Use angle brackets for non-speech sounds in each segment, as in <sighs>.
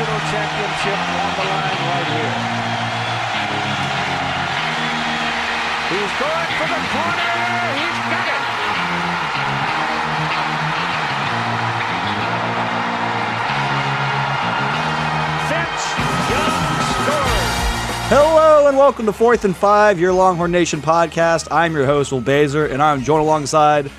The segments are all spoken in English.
national championship on the line right here. He's going for the corner. He's got it. Hello and welcome to Fourth and Five, your Longhorn Nation podcast. I'm your host, Will Bazer, and I'm joined alongside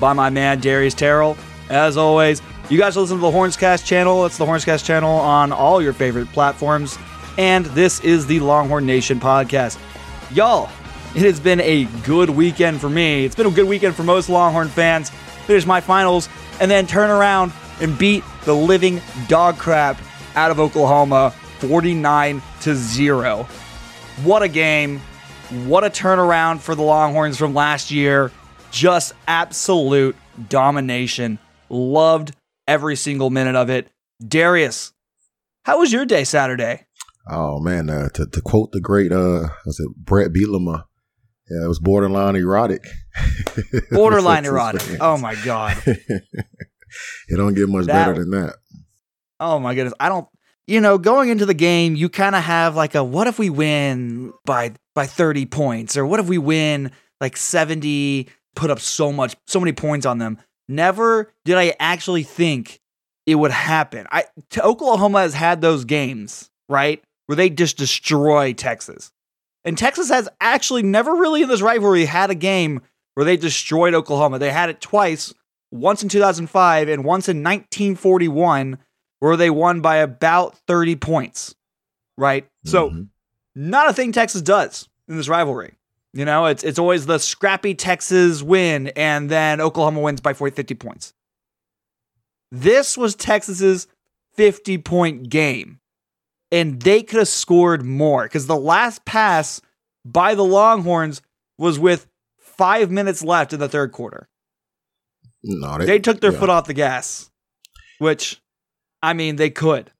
by my man, Darius Terrell. As always, you guys listen to the Hornscast channel. It's the Hornscast channel on all your favorite platforms. And this is the Longhorn Nation podcast. Y'all, it has been a good weekend for me. It's been a good weekend for most Longhorn fans. Finish my finals and then turn around and beat the living dog crap out of Oklahoma 49 to 0. What a game. What a turnaround for the Longhorns from last year. Just absolute domination. Loved every single minute of it. Darius, how was your day Saturday? Oh man, uh, to to quote the great uh, was it Bret Bielema? Yeah, it was borderline erotic. <laughs> Borderline <laughs> erotic. Oh my God. <laughs> it don't get much That- better than that. Oh my goodness. I don't you know, going into the game, you kind of have like a what if we win by by 30 points or what if we win like 70, put up so much so many points on them. Never did I actually think it would happen. I Oklahoma has had those games, right? Where they just destroy Texas. And Texas has actually never really in this rivalry had a game where they destroyed Oklahoma. They had it twice, once in 2005 and once in 1941 where they won by about 30 points, right? So, Mhm. not a thing Texas does in this rivalry. You know, it's it's always the scrappy Texas win and then Oklahoma wins by 40 50 points. This was Texas's 50 point game. And they could have scored more cuz the last pass by the Longhorns was with 5 minutes left in the third quarter no, they took their yeah. foot off the gas, which, I mean, they could.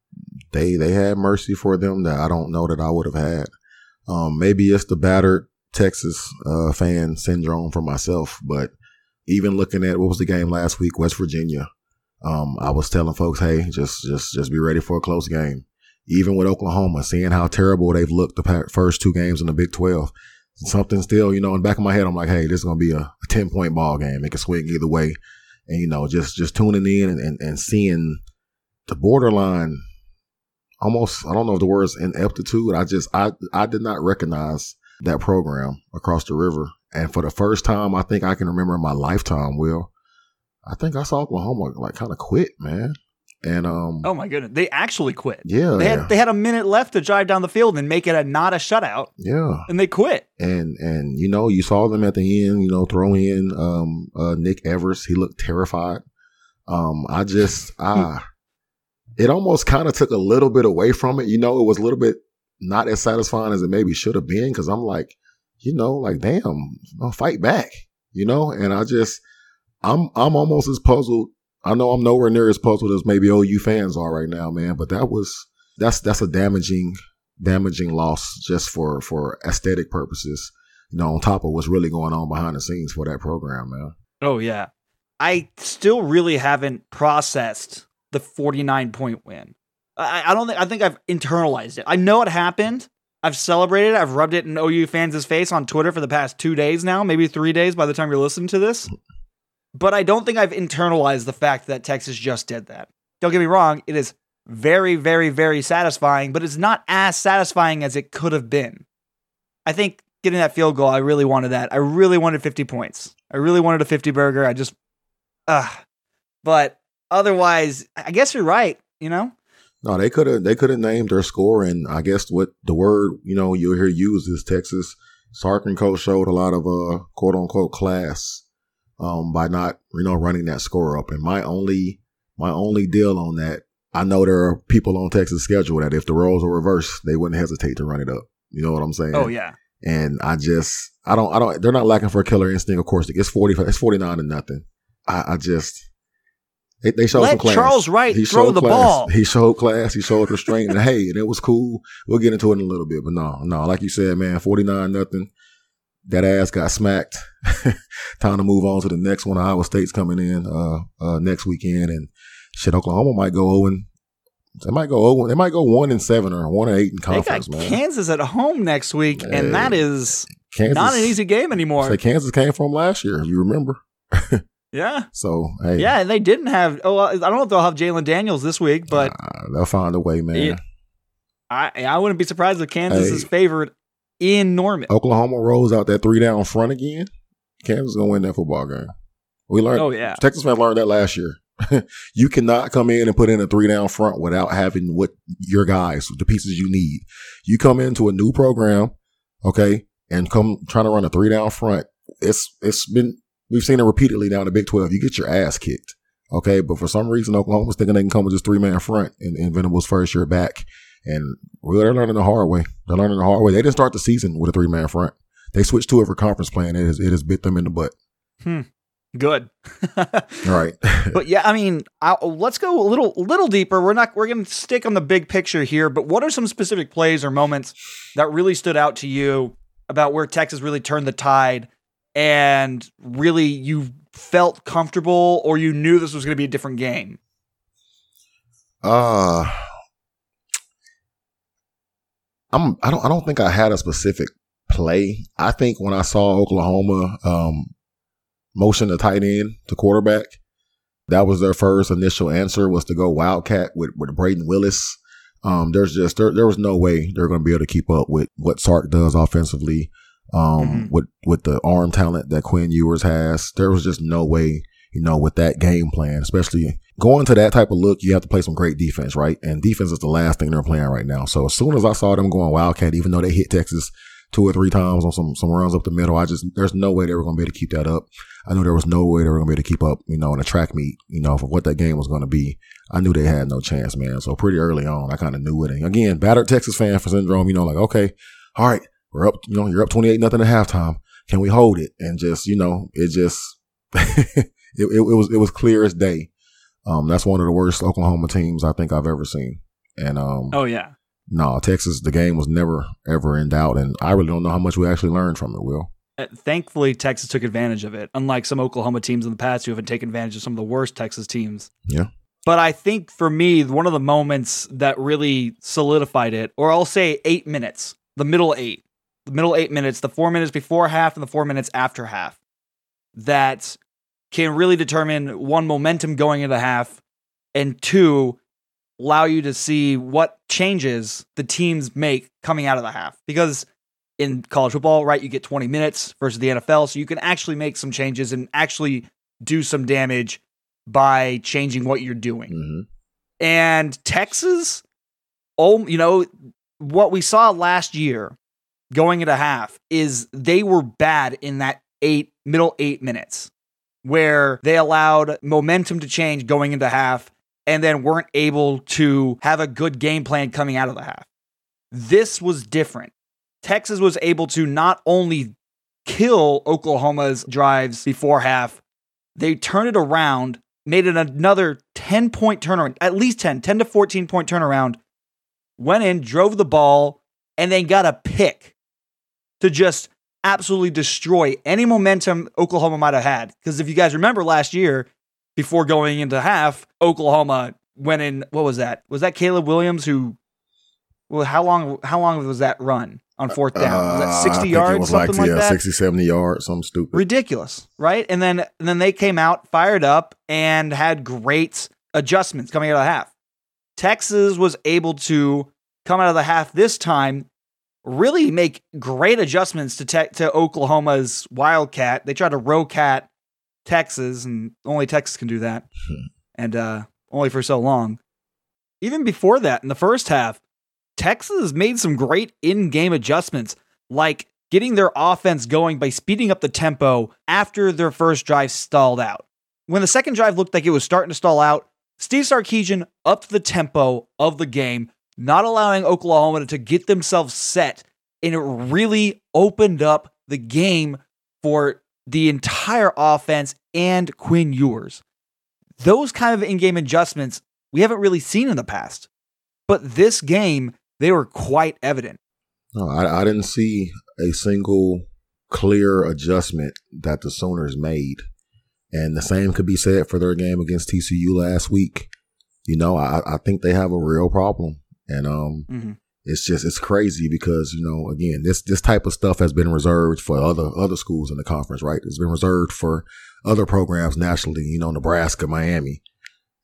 They they had mercy for them that I don't know that I would have had. Um, maybe it's the battered Texas uh, fan syndrome for myself, but even looking at what was the game last week, West Virginia, um, I was telling folks, hey, just just just be ready for a close game. Even with Oklahoma, seeing how terrible they've looked the first two games in the Big Twelve, something still, you know, in the back of my head, I'm like, hey, this is gonna be a, a ten point ball game. It can swing either way, and you know, just just tuning in and, and, and seeing the borderline almost I don't know if the word is ineptitude. I just I I did not recognize that program across the river. And for the first time I think I can remember in my lifetime, Will, I think I saw Oklahoma like kind of quit, man. And um Oh my goodness, they actually quit. yeah, They had they had a minute left to drive down the field and make it a not a shutout, yeah. and they quit. And and you know, you saw them at the end, you know, throw in um uh Nick Evers. He looked terrified. Um I just <laughs> I it almost kind of took a little bit away from it. You know, it was a little bit not as satisfying as it maybe should have been because I'm like, you know, like damn, I'll fight back, you know. And I just, I'm I'm almost as puzzled. I know I'm nowhere near as puzzled as maybe OU fans are right now, man. But that was that's that's a damaging damaging loss just for for aesthetic purposes. You know, on top of what's really going on behind the scenes for that program, man. Oh yeah, I still really haven't processed the forty nine point win. I, I don't think I think I've internalized it. I know it happened. I've celebrated. I've rubbed it in OU fans' face on Twitter for the past two days now, maybe three days by the time you're listening to this. But I don't think I've internalized the fact that Texas just did that. Don't get me wrong, it is very, very, very satisfying, but it's not as satisfying as it could have been. I think getting that field goal, I really wanted that. I really wanted 50 points. I really wanted a 50 burger. I just, uh, but otherwise, I guess you're right, you know? No, they could have they could have named their score, and I guess what the word you know you'll hear used is Texas. Sark and coach showed a lot of uh quote unquote class um by not you know running that score up. And my only my only deal on that, I know there are people on Texas schedule that if the roles were reversed, they wouldn't hesitate to run it up. You know what I'm saying? Oh, yeah. And I just I don't I don't they're not lacking for a killer instinct. Of course, it's forty it's forty nine to nothing. I, I just they, they showed Let some class. Charles Wright He throw the class. ball. He showed class. He showed restraint. and hey, and it was cool. We'll get into it in a little bit, but no, no, like you said, man, forty nine nothing. That ass got smacked. <laughs> Time to move on to the next one. Iowa State's coming in uh, uh, next weekend, and shit, Oklahoma might go 0 They might go. oh, They might go one and seven or one and eight in They got conference, man. Kansas at home next week, Hey. and that is Kansas, not an easy game anymore. Say Kansas came from last year. if You remember? <laughs> yeah. So hey, Yeah, and they didn't have. Oh, I don't know if they'll have Jalon Daniels this week, but uh, they'll find a way, man. Yeah. I I wouldn't be surprised if Kansas Hey. is favored in Norman. Oklahoma rolls out that three down front again. Kansas is gonna win that football game. We learned. Oh yeah, Texas fans learned that last year. <laughs> you cannot come in and put in a three down front without having what your guys, the pieces you need. You come into a new program, okay, and come trying to run a three down front. It's it's been we've seen it repeatedly down in the Big Twelve. You get your ass kicked, okay. But for some reason, Oklahoma's thinking they can come with this three man front and, in Venables' first year back, and well, they're learning the hard way. They're learning the hard way. They didn't start the season with a three man front. They switched to it for conference plan. It has it has bit them in the butt. Hmm. good. <laughs> All right. <laughs> but yeah, I mean, i let's go a little little deeper. We're not we're going to stick on the big picture here, but what are some specific plays or moments that really stood out to you about where Texas really turned the tide and really you felt comfortable or you knew this was going to be a different game? Uh I'm I don't I don't think I had a specific play. I think when I saw Oklahoma um motion the tight end to quarterback, that was their first initial answer was to go Wildcat with, with Braden Willis. Um there's just there there was no way they're gonna be able to keep up with what Sark does offensively. Um Mhm. with with the arm talent that Quinn Ewers has. There was just no way you know, with that game plan, especially going to that type of look, you have to play some great defense, right? And defense is the last thing they're playing right now. So as soon as I saw them going Wildcat, even though they hit Texas two or three times on some, some runs up the middle, I just, there's no way they were going to be able to keep that up. I knew there was no way they were going to be able to keep up, you know, in a track meet, you know, for what that game was going to be. I knew they had no chance, man. So pretty early on, I kind of knew it. And again, battered Texas fan for syndrome, you know, like, okay, all right, we're up, you know, you're up 28 nothing at halftime. Can we hold it? And just, you know, it just, <laughs> it, it, it was it was clear as day. Um, that's one of the worst Oklahoma teams I think I've ever seen. And um, Oh yeah. no, Texas, the game was never ever in doubt, and I really don't know how much we actually learned from it. Will Uh, Thankfully, Texas took advantage of it, unlike some Oklahoma teams in the past who haven't taken advantage of some of the worst Texas teams. Yeah. But I think for me, one of the moments that really solidified it, or I'll say eight minutes, the middle eight, the middle eight minutes, the four minutes before half and the four minutes after half, that can really determine one, momentum going into half, and two, allow you to see what changes the teams make coming out of the half. Because in college football, right, you get 20 minutes versus the NFL, so you can actually make some changes and actually do some damage by changing what you're doing. mm-hmm. And Texas, oh, you know, what we saw last year going into half is they were bad in that eight middle eight minutes where they allowed momentum to change going into half and then weren't able to have a good game plan coming out of the half. This was different. Texas was able to not only kill Oklahoma's drives before half, they turned it around, made it another 10 point turnaround, at least 10, 10 to 14 point turnaround, went in, drove the ball, and then got a pick to just absolutely destroy any momentum Oklahoma might have had. Because if you guys remember last year, before going into half, Oklahoma went in. What was that? Was that Caleb Williams who? Well, how long? How long was that run on fourth down? Was Uh, that sixty think yards? Something like, like, yeah, that. 60, 70 yards, something stupid. Ridiculous, right? And then and then they came out fired up and had great adjustments coming out of the half. Texas was able to come out of the half this time, really make great adjustments to te- to Oklahoma's Wildcat. They tried to row cat Texas, and only Texas can do that, Hmm. and uh, only for so long. Even before that, in the first half, Texas made some great in-game adjustments, like getting their offense going by speeding up the tempo after their first drive stalled out. When the second drive looked like it was starting to stall out, Steve Sarkisian upped the tempo of the game, not allowing Oklahoma to get themselves set, and it really opened up the game for the entire offense and Quinn Ewers. Those kind of in-game adjustments we haven't really seen in the past. But this game, they were quite evident. No, I, I didn't see a single clear adjustment that the Sooners made. And the same could be said for their game against TCU last week. you know, I, I think they have a real problem. And um, Mhm. it's just it's crazy because you know again this this type of stuff has been reserved for other other schools in the conference, right? It's been reserved for other programs nationally. You know, Nebraska, Miami.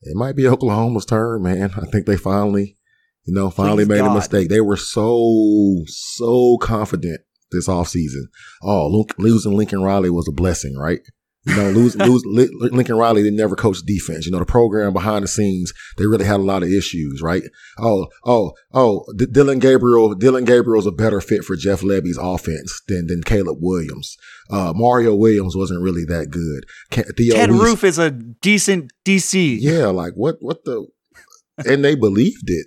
It might be Oklahoma's turn, man. I think they finally, you know, finally Please made God. a mistake. They were so so confident this offseason. Oh, losing Lincoln Riley was a blessing, right? You know, lose, lose, Lincoln Riley didn't never coach defense. You know, the program behind the scenes, they really had a lot of issues, right? Oh, oh, oh, D- Dillon Gabriel, Dillon Gabriel's a better fit for Jeff Lebby's offense than, than Caleb Williams. Uh, Mario Williams wasn't really that good. Theo Ted Weiss- Roof is a decent DC. yeah, like what, what the, and they believed it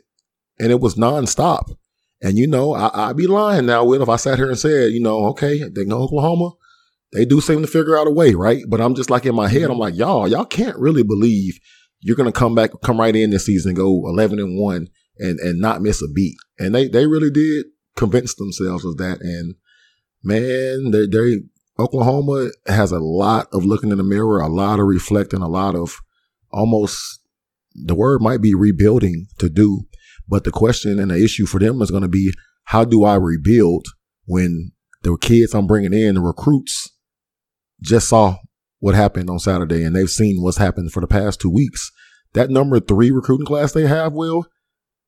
and it was nonstop. And you know, I, I'd be lying now, Will, if I sat here and said, you know, okay, they know Oklahoma. They do seem to figure out a way, right? But I'm just like in my head, I'm mm-hmm. like, y'all, y'all can't really believe you're gonna come back, come right in this season, go 11 and one, and and not miss a beat. And they they really did convince themselves of that. And man, they they Oklahoma has a lot of looking in the mirror, a lot of reflecting, a lot of almost the word might be rebuilding to do. But the question and the issue for them is going to be how do I rebuild when the kids I'm bringing in, the recruits, just saw what happened on Saturday and they've seen what's happened for the past two weeks. That number three recruiting class they have, Will,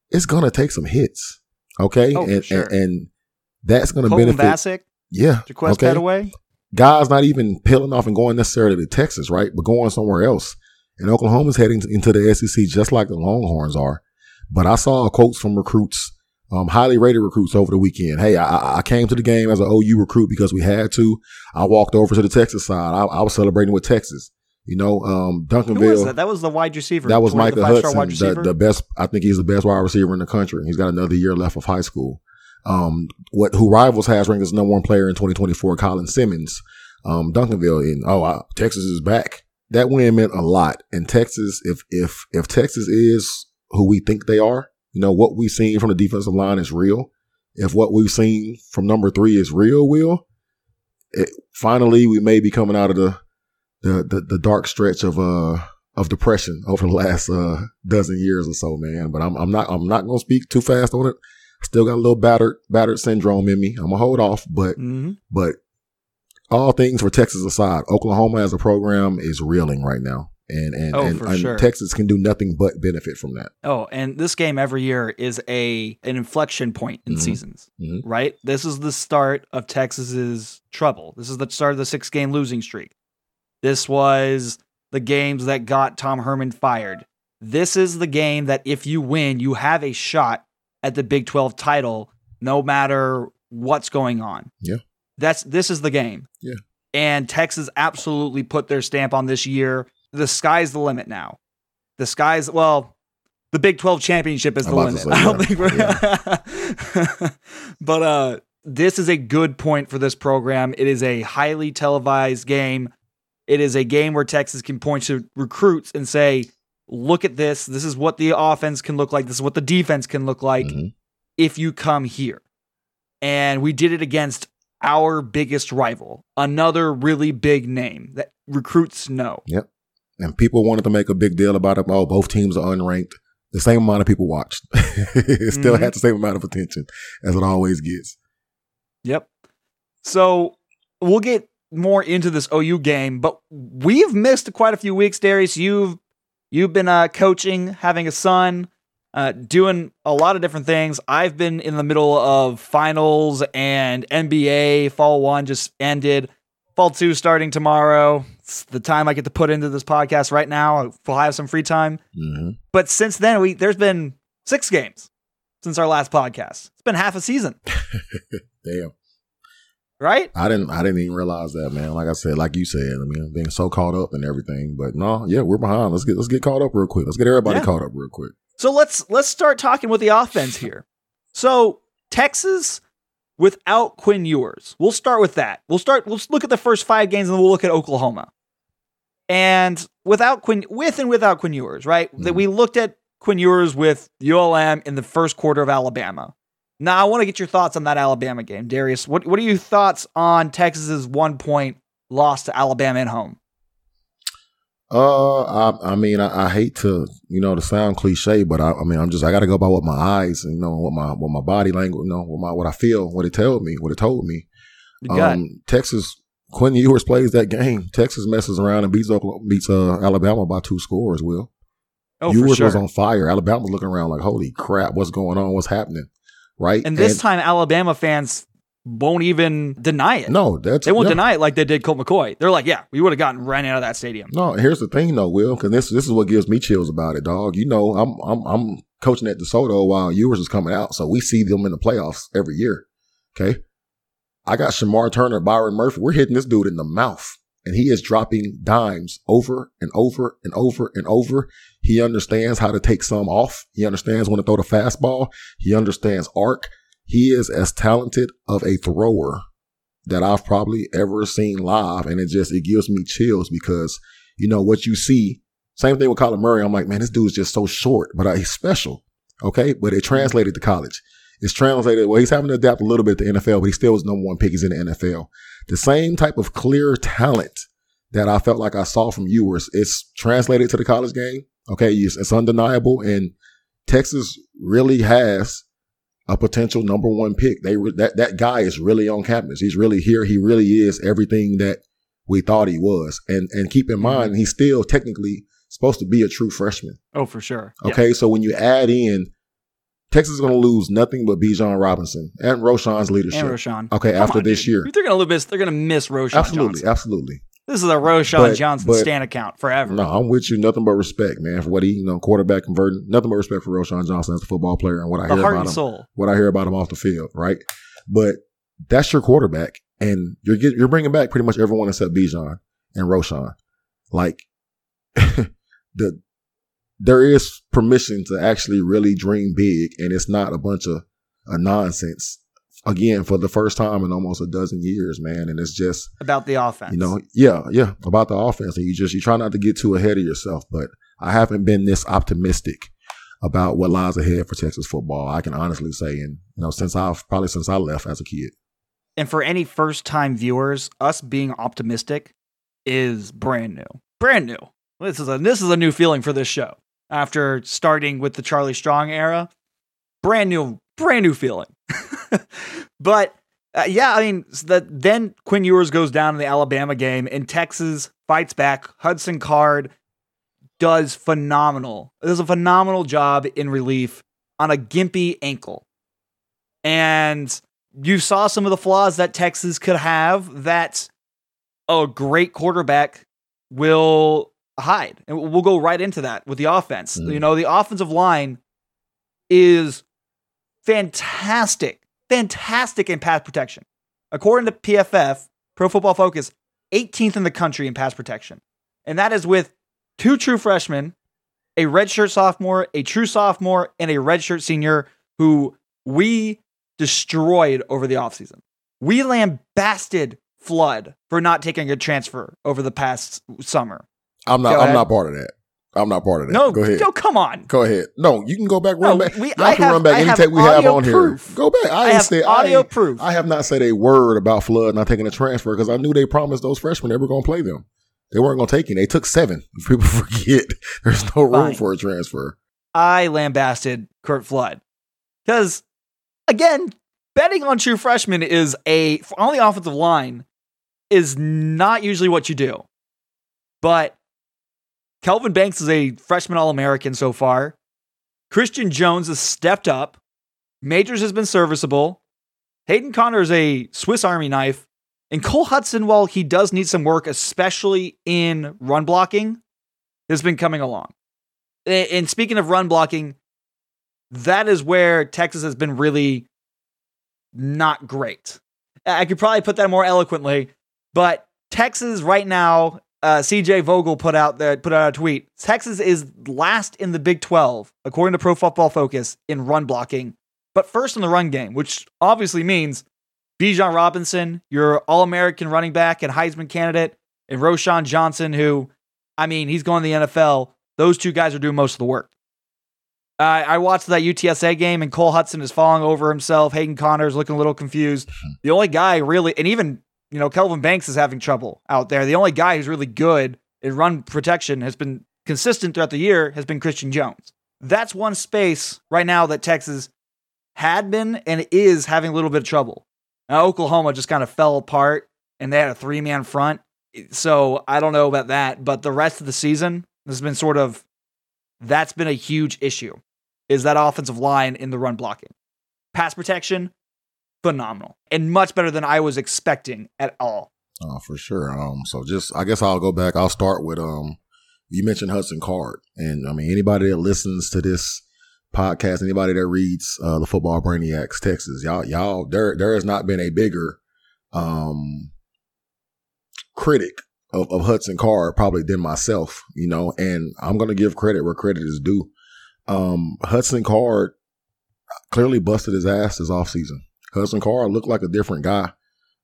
it's going to take some hits. Okay. Oh, and, sure. and, and that's going to benefit. Vasek, Yeah. Jaquez okay. Petaway. Guys not even peeling off and going necessarily to Texas, right? But going somewhere else. And Oklahoma's heading into the SEC just like the Longhorns are. But I saw quotes from recruits, um, highly rated recruits over the weekend. Hey, I, I- I came to the game as an OU recruit because we had to. I walked over to the Texas side. I, I was celebrating with Texas. You know, um, Who was Duncanville. that? That was the wide receiver. That was Michael of the wide Hudson, the, the best. I think he's the best wide receiver in the country. He's got another year left of high school. Um, what who rivals has ranked as number one player in 2024, Colin Simmons, um, Duncanville, and oh, wow, Texas is back. That win meant a lot. And Texas, if if if Texas is who we think they are, you know what we've seen from the defensive line is real. If what we've seen from number three is real, will it, finally we may be coming out of the the the, the dark stretch of uh of depression <laughs> over the last uh dozen years or so, man. But I'm I'm not I'm not gonna speak too fast on it. Still got a little battered battered syndrome in me. I'm gonna hold off, but Mhm. but all things for Texas aside, Oklahoma as a program is reeling right now. And and, Oh, and, and sure. Texas can do nothing but benefit from that. Oh, and this game every year is a an inflection point in Mhm. seasons, Mhm. right? This is the start of Texas's trouble. This is the start of the six game losing streak. This was the games that got Tom Herman fired. This is the game that if you win, you have a shot at the Big 12 title no matter what's going on. Yeah. That's this is the game. Yeah. And Texas absolutely put their stamp on this year. The sky's the limit now. The sky's well, the Big 12 championship is the limit. say, <laughs> I don't yeah. think we're <laughs> But uh this is a good point for this program. It is a highly televised game. It is a game where Texas can point to recruits and say, "Look at this. This is what the offense can look like. This is what the defense can look like Mhm. if you come here." And we did it against our biggest rival, another really big name that recruits know. And people wanted to make a big deal about it. Oh, both teams are unranked. The same amount of people watched. <laughs> it still Mhm. had the same amount of attention as it always gets. Yep. So we'll get more into this OU game, but we've missed quite a few weeks, Darius. You've you've been uh, coaching, having a son, uh, doing a lot of different things. I've been in the middle of finals and NBA. Fall one just ended. Fall two starting tomorrow. It's the time I get to put into this podcast right now. We'll have some free time. hmm But since then, we there's been six games since our last podcast. It's been half a season, <laughs> Damn. right? I didn't I didn't even realize that, man. Like I said, like you said, I mean, being so caught up and everything. But no, yeah, we're behind. Let's get let's get caught up real quick. Let's get everybody Yeah. caught up real quick. So let's let's start talking with the offense here. So Texas without Quinn Ewers. We'll start with that. We'll start we'll look at the first 5 games and then we'll look at Oklahoma. And without Quinn with and without Quinn Ewers, right? That Mhm. we looked at Quinn Ewers with ULM in the first quarter of Alabama. Now I want to get your thoughts on that Alabama game. Darius, what what are your thoughts on Texas's 1 point loss to Alabama at home? Uh, I, I mean, I, I, hate to, you know, to sound cliche, but I, I mean, I'm just, I got to go by what my eyes, you know, what my, what my body language, you know, what my, what I feel, what it told me, what it told me. Um, Texas, Quinn Ewers plays that game. Texas messes around and beats Oklahoma, beats uh, Alabama by two scores. Will oh, Ewers sure. was on fire. Alabama was looking around like, holy crap, what's going on? What's happening? Right. And this and, time, Alabama fans won't even deny it. No, that's they won't yeah. deny it like they did Colt McCoy. They're like, yeah, we would have gotten ran out of that stadium. No, here's the thing though, Will, because this this is what gives me chills about it, dog. You know, I'm I'm I'm coaching at DeSoto while Ewers is coming out, so we see them in the playoffs every year. Okay, I got Shamar Turner, Byron Murphy. We're hitting this dude in the mouth, and he is dropping dimes over and over and over and over. He understands how to take some off. He understands when to throw the fastball. He understands arc. He is as talented of a thrower that I've probably ever seen live. And it just, it gives me chills because, you know, what you see, same thing with Kyler Murray. I'm like, man, this dude's just so short, but uh, he's special. Okay. But it translated to college. It's translated, well, he's having to adapt a little bit to the NFL, but he still was number one pick. He's in the NFL. The same type of clear talent that I felt like I saw from Ewers, it's translated to the college game. Okay. It's, it's undeniable. And Texas really has a potential number one pick. They that that guy is really on campus. He's really here. He really is everything that we thought he was. And and keep in mm-hmm. mind, he's still technically supposed to be a true freshman. Oh, for sure. Okay, yeah. so when you add in Texas is going to lose nothing but Bijan Robinson and Roschon's leadership. And Roschon. Okay, Come after on, this dude. year, they're going to miss. They're going to miss Roschon. Absolutely, Johnson. absolutely. This is a Roschon but, Johnson but, stand account forever. No, I'm with you. Nothing but respect, man, for what he, you know, quarterback converting. Nothing but respect for Roschon Johnson as a football player and what I the hear about him. Soul. What I hear about him off the field, right? But that's your quarterback, and you're get, you're bringing back pretty much everyone except Bijan and Roschon. Like <laughs> the there is permission to actually really dream big, and it's not a bunch of a nonsense again for the first time in almost a dozen years, man. And it's just about the offense. You know, yeah, yeah, about the offense. And you just you try not to get too ahead of yourself. But I haven't been this optimistic about what lies ahead for Texas football. I can honestly say, and you know, since I've probably since I left as a kid. And for any first time viewers, us being optimistic is brand new. Brand new. This is a this is a new feeling for this show. After starting with the Charlie Strong era, brand new brand new feeling. <laughs> but uh, yeah, I mean, the, then Quinn Ewers goes down in the Alabama game, and Texas fights back. Hudson Card does phenomenal. Does a phenomenal job in relief on a gimpy ankle, and you saw some of the flaws that Texas could have that a great quarterback will hide, and we'll go right into that with the offense. Mm. You know, the offensive line is fantastic, fantastic in pass protection. According to PFF, Pro Football Focus, 18th in the country in pass protection. And that is with two true freshmen, a redshirt sophomore, a true sophomore, and a redshirt senior who we destroyed over the offseason. We lambasted Flood for not taking a transfer over the past summer. I'm not. I'm not part of that. I'm not part of that. No, go ahead. No, come on. Go ahead. No, you can go back. Run no, back. We, you I can have, run back I any tape we have on proof. here. Go back. I, I have said, audio I, proof. I have not said a word about Flood not taking a transfer because I knew they promised those freshmen they were going to play them. They weren't going to take it. They took seven. <laughs> People forget there's no room Fine. for a transfer. I lambasted Kyle Flood because, again, betting on true freshmen is a on the offensive line is not usually what you do, but Kelvin Banks is a freshman All American so far. Christian Jones has stepped up. Majors has been serviceable. Hayden Conner is a Swiss Army knife. And Cole Hudson, while he does need some work, especially in run blocking, has been coming along. And speaking of run blocking, that is where Texas has been really not great. I could probably put that more eloquently, but Texas right now uh, CJ Vogel put out that put out a tweet. Texas is last in the Big 12 according to Pro Football Focus in run blocking, but first in the run game, which obviously means Bijan Robinson, your All-American running back and Heisman candidate, and Roschon Johnson, who, I mean, he's going to the NFL. Those two guys are doing most of the work. Uh, I watched that UTSA game, and Cole Hudson is falling over himself. Hayden Conner is looking a little confused. The only guy really, and even you know, Kelvin Banks is having trouble out there. The only guy who's really good in run protection has been consistent throughout the year has been Christian Jones. That's one space right now that Texas had been and is having a little bit of trouble. Now, Oklahoma just kind of fell apart and they had a three man front. So I don't know about that, but the rest of the season has been sort of that's been a huge issue is that offensive line in the run blocking. Pass protection, phenomenal and much better than I was expecting at all. Oh, for sure. Um, so just I guess I'll go back. I'll start with um you mentioned Hudson Card. And I mean anybody that listens to this podcast, anybody that reads uh, the football brainiacs Texas, y'all, y'all, there there has not been a bigger um critic of, of Hudson Card probably than myself, you know, and I'm gonna give credit where credit is due. Um Hudson Card clearly busted his ass this offseason. Hudson Card looked like a different guy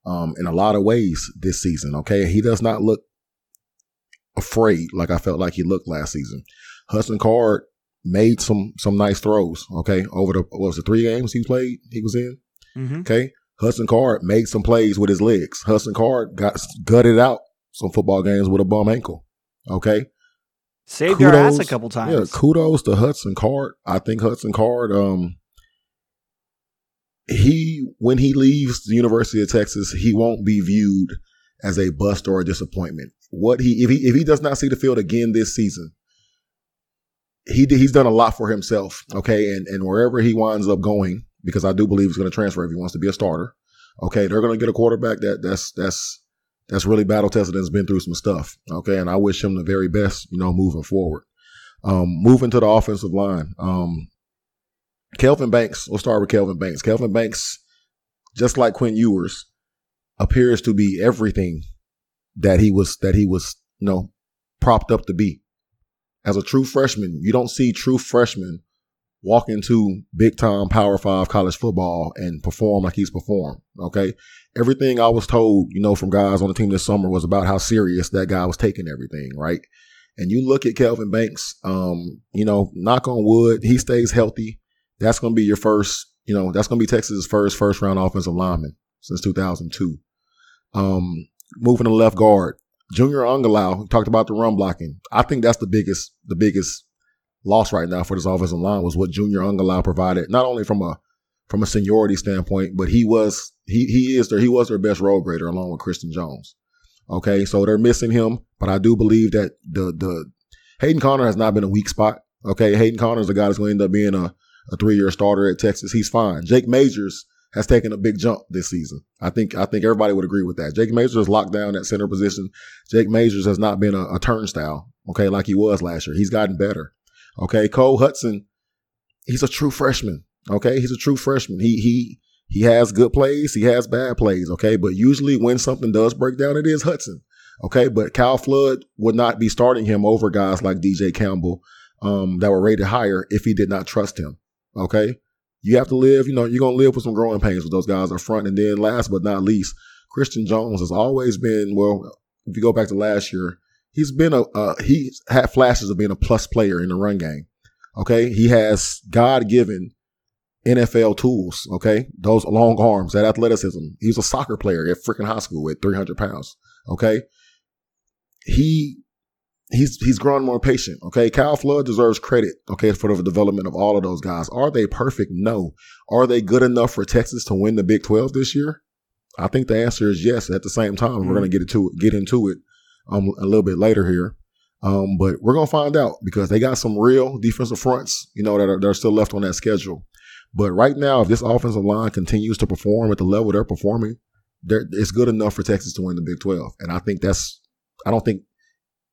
um, in a lot of ways this season. Okay. He does not look afraid like I felt like he looked last season. Hudson Card made some some nice throws. Okay. Over the what was the three games he played, he was in. Mm-hmm. Okay. Hudson Card made some plays with his legs. Hudson Card got gutted out some football games with a bum ankle. Okay. Saved your ass a couple times. Yeah, kudos to Hudson Card. I think Hudson Card, um, he when he leaves the University of Texas, he won't be viewed as a bust or a disappointment. What he if he if he does not see the field again this season, he he's done a lot for himself. Okay, and and wherever he winds up going, because I do believe he's going to transfer if he wants to be a starter. Okay, they're going to get a quarterback that that's that's that's really battle tested and has been through some stuff. Okay, and I wish him the very best. You know, moving forward. Um, moving to the offensive line. Um, Kelvin Banks, we'll start with Kelvin Banks. Kelvin Banks, just like Quinn Ewers, appears to be everything that he was that he was, you know, propped up to be. As a true freshman, you don't see true freshmen walk into big time power five college football and perform like he's performed. Okay. Everything I was told, you know, from guys on the team this summer was about how serious that guy was taking everything, right? And you look at Kelvin Banks, um, you know, knock on wood, he stays healthy. That's going to be your first, you know, that's going to be Texas's first first round offensive lineman since 2002. Um, moving to left guard, Junior Angilau talked about the run blocking. I think that's the biggest, the biggest loss right now for this offensive line was what Junior Angilau provided, not only from a from a seniority standpoint, but he was he he is their he was their best road grader along with Christian Jones. Okay, so they're missing him, but I do believe that the the Hayden Conner has not been a weak spot. Okay, Hayden Conner is the guy that's going to end up being a a three year starter at Texas. He's fine. Jake Majors has taken a big jump this season. I think I think everybody would agree with that. Jake Majors is locked down at center position. Jake Majors has not been a, a turnstile, okay, like he was last year. He's gotten better. Okay, Cole Hudson, he's a true freshman. Okay, he's a true freshman. He he he has good plays, he has bad plays. Okay, but usually when something does break down, it is Hudson. Okay, but Kyle Flood would not be starting him over guys like DJ Campbell um, that were rated higher if he did not trust him. Okay. You have to live, you know, you're going to live with some growing pains with those guys up front. And then last but not least, Christian Jones has always been, well, if you go back to last year, he's been a, uh, he's had flashes of being a plus player in the run game. Okay. He has God given NFL tools. Okay. Those long arms, that athleticism. He was a soccer player at freaking high school at 300 pounds. Okay. He he's he's grown more patient. Okay, Kyle Flood deserves credit. Okay, for the development of all of those guys. Are they perfect? No. Are they good enough for Texas to win the Big Twelve this year? I think the answer is yes. At the same time, mm-hmm. we're going to get into it, get into it um, a little bit later here. Um, but we're going to find out because they got some real defensive fronts, you know, that are, that are still left on that schedule. But right now, if this offensive line continues to perform at the level they're performing, they're, it's good enough for Texas to win the Big 12. And I think that's, I don't think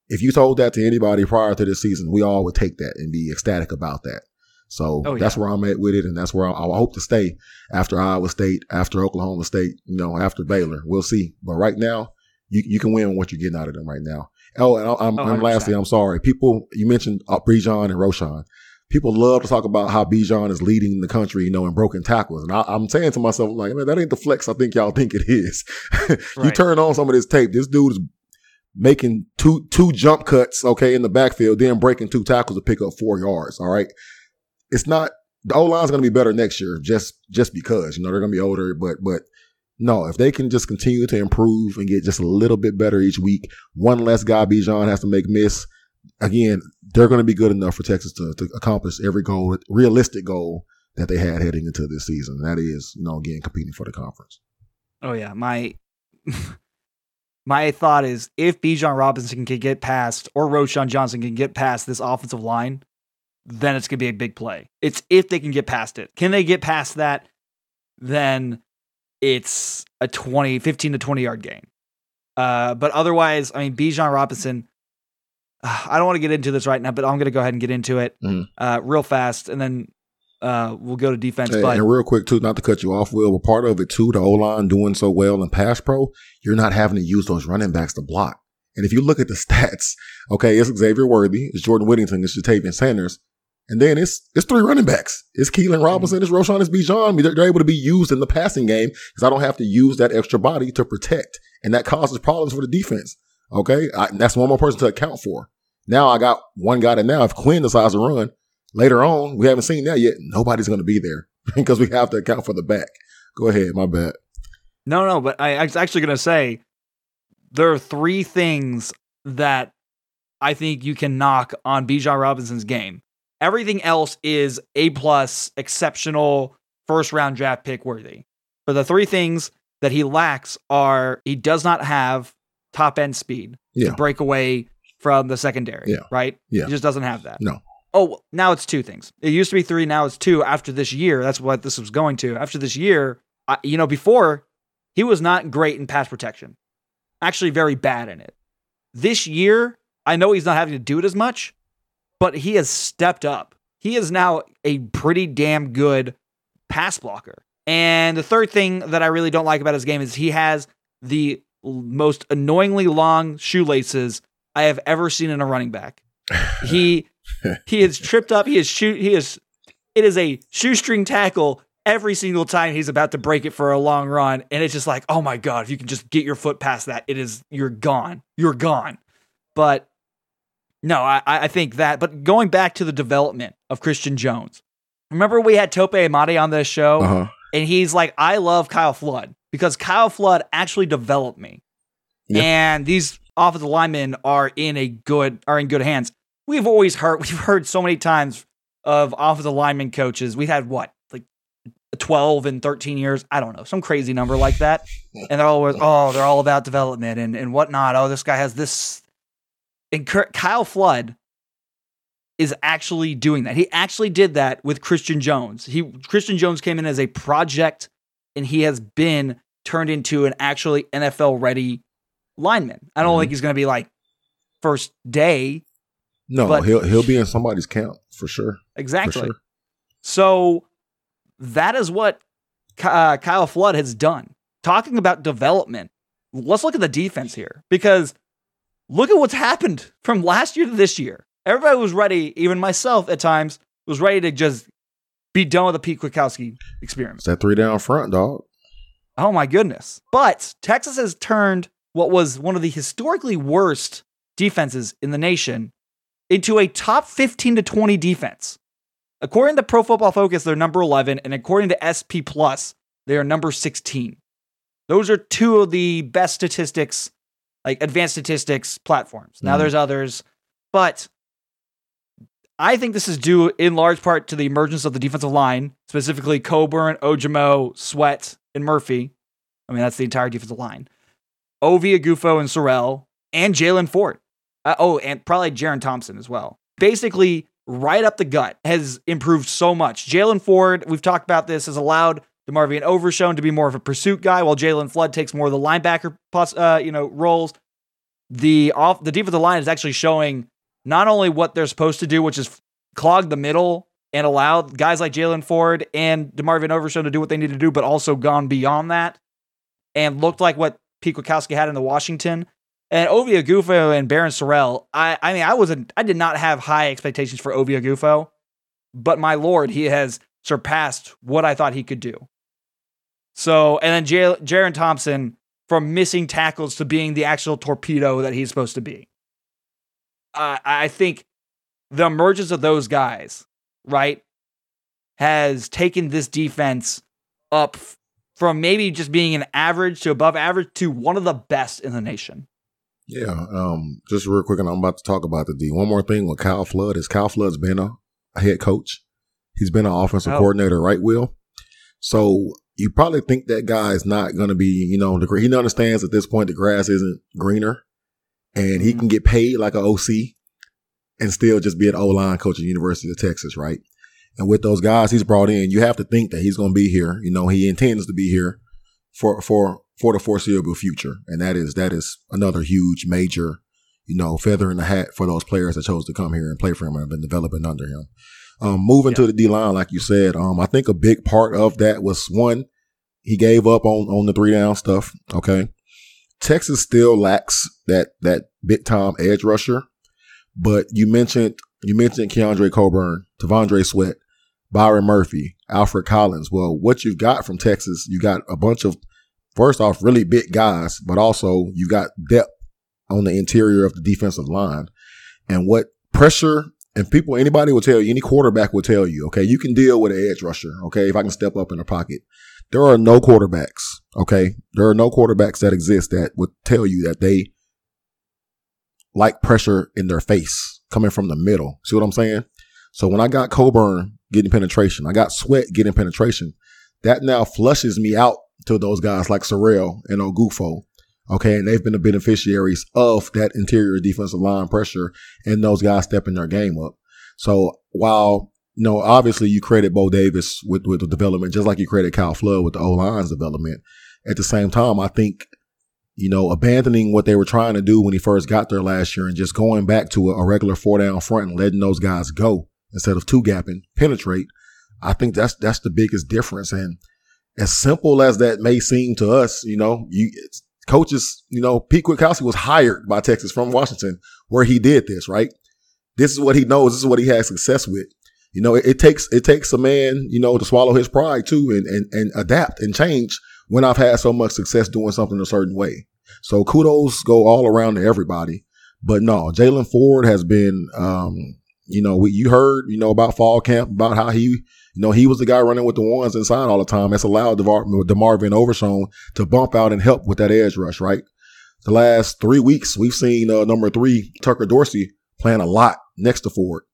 if you told that to anybody prior to this season, we all would take that and be ecstatic about that. So oh, yeah. that's where I'm at with it, and that's where I, I, hope to stay after Iowa State, after Oklahoma State, you know, after Baylor. We'll see. But right now, you you can win what you're getting out of them right now. Oh, and, I'm, oh, and lastly, I'm sorry. People, you mentioned uh, Bijan and Roschon. People love to talk about how Bijan is leading the country, you know, in broken tackles. And I, am saying to myself, like, man, that ain't the flex I think y'all think it is. <laughs> you turn on some of this tape, this dude is making two two jump cuts, okay, in the backfield, then breaking two tackles to pick up four yards. All right. It's not the O line's gonna be better next year, just just because, you know, they're gonna be older, but but No, if they can just continue to improve and get just a little bit better each week, one less guy Bijan has to make miss. Again, they're going to be good enough for Texas to, to accomplish every goal, realistic goal that they had heading into this season. That is, you know, again, competing for the conference. Oh yeah, my <laughs> my thought is if Bijan Robinson can get past or Roschon Johnson can get past this offensive line, then it's gonna be a big play. It's if they can get past it. Can they get past that? Then it's a 20, 15 to 20 yard gain. Uh, but otherwise, I mean, Bijan Robinson, <sighs> I don't want to get into this right now, but I'm going to go ahead and get into it Mhm. uh, real fast, and then uh, we'll go to defense. Hey, but and real quick too, not to cut you off, Will, but part of it too, the O line doing so well in pass pro, you're not having to use those running backs to block. And if you look at the <laughs> stats, okay, it's Xavier Worthy, it's Jordan Whittington, it's Ja'Tavion Sanders, and then it's it's three running backs. It's Keilan Robinson, it's Roschon, it's Bijan. I mean, they're, they're able to be used in the passing game because I don't have to use that extra body to protect, and that causes problems for the defense. Okay, I, that's one more person to account for. Now I got one guy that now, if Quinn decides to run later on, we haven't seen that yet. Nobody's going to be there <laughs> because we have to account for the back. Go ahead, my bad. No, no, but I, I was actually going to say there are three things that I think you can knock on Bijan Robinson's game. Everything else is A plus, exceptional, first round draft pick worthy. But the three things that he lacks are he does not have top end speed Yeah. to break away from the secondary. Yeah. Right? Yeah. He just doesn't have that. No. Oh, now it's two things. It used to be three, now it's two after this year. That's what this was going to. After this year, I, you know, before he was not great in pass protection, actually, very bad in it. This year, I know he's not having to do it as much, but he has stepped up. He is now a pretty damn good pass blocker. And the third thing that I really don't like about his game is he has the most annoyingly long shoelaces I have ever seen in a running back. <laughs> He <laughs> he is tripped up. He is shoot. He is. It is a shoestring tackle every single time he's about to break it for a long run, and it's just like, oh my god! If you can just get your foot past that, it is you're gone. You're gone. But no, I I think that. But going back to the development of Christian Jones, remember we had Tope Imade on this show, Uh huh. and he's like, I love Kyle Flood because Kyle Flood actually developed me. And these offensive linemen are in a good are in good hands. We've always heard <laughs> we've heard so many times of offensive lineman coaches. We've had what like twelve and thirteen years. I don't know some crazy number like that. And they're always <laughs> oh they're all about development and and whatnot. Oh this guy has this. And Kyle Flood is actually doing that. He actually did that with Christian Jones. He Christian Jones came in as a project and he has been turned into an actually NFL ready lineman. I don't Mhm. think he's going to be like first day No, But- he'll he'll be in somebody's camp for sure. exactly. For sure. So that is what uh, Kyle Flood has done. Talking about development, let's look at the defense here because look at what's happened from last year to this year. Everybody was ready, even myself at times, was ready to just be done with the Pete Kwiatkowski experiment. It's that three down front, dog. Oh my goodness. But Texas has turned what was one of the historically worst defenses in the nation into a top 15 to 20 defense. According to Pro Football Focus, they're number 11, and according to SP Plus, they are number 16. Those are two of the best statistics, like advanced statistics platforms. Now Mhm. there's others, but I think this is due in large part to the emergence of the defensive line, specifically Coburn, Ojomo, Sweat, and Murphy. I mean, that's the entire defensive line. Ovie Oghoufo and Sorrell, and Jaylan Ford. Uh, oh, and probably Jerrin Thompson as well. Basically, right up the gut has improved so much. Jaylan Ford, we've talked about this, has allowed DeMarvion Overshown to be more of a pursuit guy, while Jalen Flood takes more of the linebacker, pos- uh, you know, roles. The off the defensive line is actually showing not only what they're supposed to do, which is clog the middle and allow guys like Jaylan Ford and DeMarvion Overshown to do what they need to do, but also gone beyond that and looked like what Pete Kwiatkowski had in the Washington. And Ovie Oghoufo and Barryn Sorrell, I, I mean, I wasn't, I did not have high expectations for Ovie Oghoufo, but my lord, he has surpassed what I thought he could do. So, and then J- Jerrin Thompson from missing tackles to being the actual torpedo that he's supposed to be. I think the emergence of those guys, right, has taken this defense up from maybe just being an average to above average to one of the best in the nation. Yeah, um, just real quick, and I'm about to talk about the D. One more thing with Kyle Flood is Kyle Flood's been a, head coach. He's been an offensive Oh. coordinator, right? Will. So you probably think that guy is not going to be, you know, the, he understands at this point the grass isn't greener, and he Mhm. can get paid like an OC and still just be an O line coach at the University of Texas, right? And with those guys he's brought in, you have to think that he's going to be here. You know, he intends to be here for for for the foreseeable future, and that is that is another huge major, you know, feather in the hat for those players that chose to come here and play for him and have been developing under him. Um, moving to the D line, like you said, um, I think a big part of that was one, he gave up on on the three down stuff. Okay, Texas still lacks that that big time edge rusher, but you mentioned you mentioned Keondre Coburn, T'Vondre Sweat, Byron Murphy, Alfred Collins. Well, what you've got from Texas, you got a bunch of first off really big guys, but also you got depth on the interior of the defensive line, and what pressure and people, anybody will tell you, any quarterback will tell you, okay, you can deal with an edge rusher. Okay. If I can step up in the pocket, there are no quarterbacks. Okay. There are no quarterbacks that exist that would tell you that they like pressure in their face coming from the middle. See what I'm saying? So when I got Coburn getting penetration, I got Sweat getting penetration, that now flushes me out to those guys like Sorrell and Oghoufo. Okay. And they've been the beneficiaries of that interior defensive line pressure and those guys stepping their game up. So while, you know, obviously you credit Bo Davis with, with the development, just like you credit Kyle Flood with the O line's development. At the same time, I think, you know, abandoning what they were trying to do when he first got there last year and just going back to a, a regular four down front and letting those guys go instead of two gapping, penetrate. I think that's, that's the biggest difference. And as simple as that may seem to us, you know, you, coaches, you know, Pete Kwiatkowski was hired by Texas from Washington where he did this, right? This is what he knows. This is what he has success with. You know, it, it takes, it takes a man, you know, to swallow his pride too and, and, and adapt and change when I've had so much success doing something a certain way. So kudos go all around to everybody. But no, Jaylan Ford has been, um, you know, we, you heard, you know, about fall camp, about how he, you know, he was the guy running with the ones inside all the time. That's allowed DeVar- DeMarvion Overshown to bump out and help with that edge rush, right? The last three weeks, we've seen uh, number three, Tucker Dorsey, playing a lot next to Ford.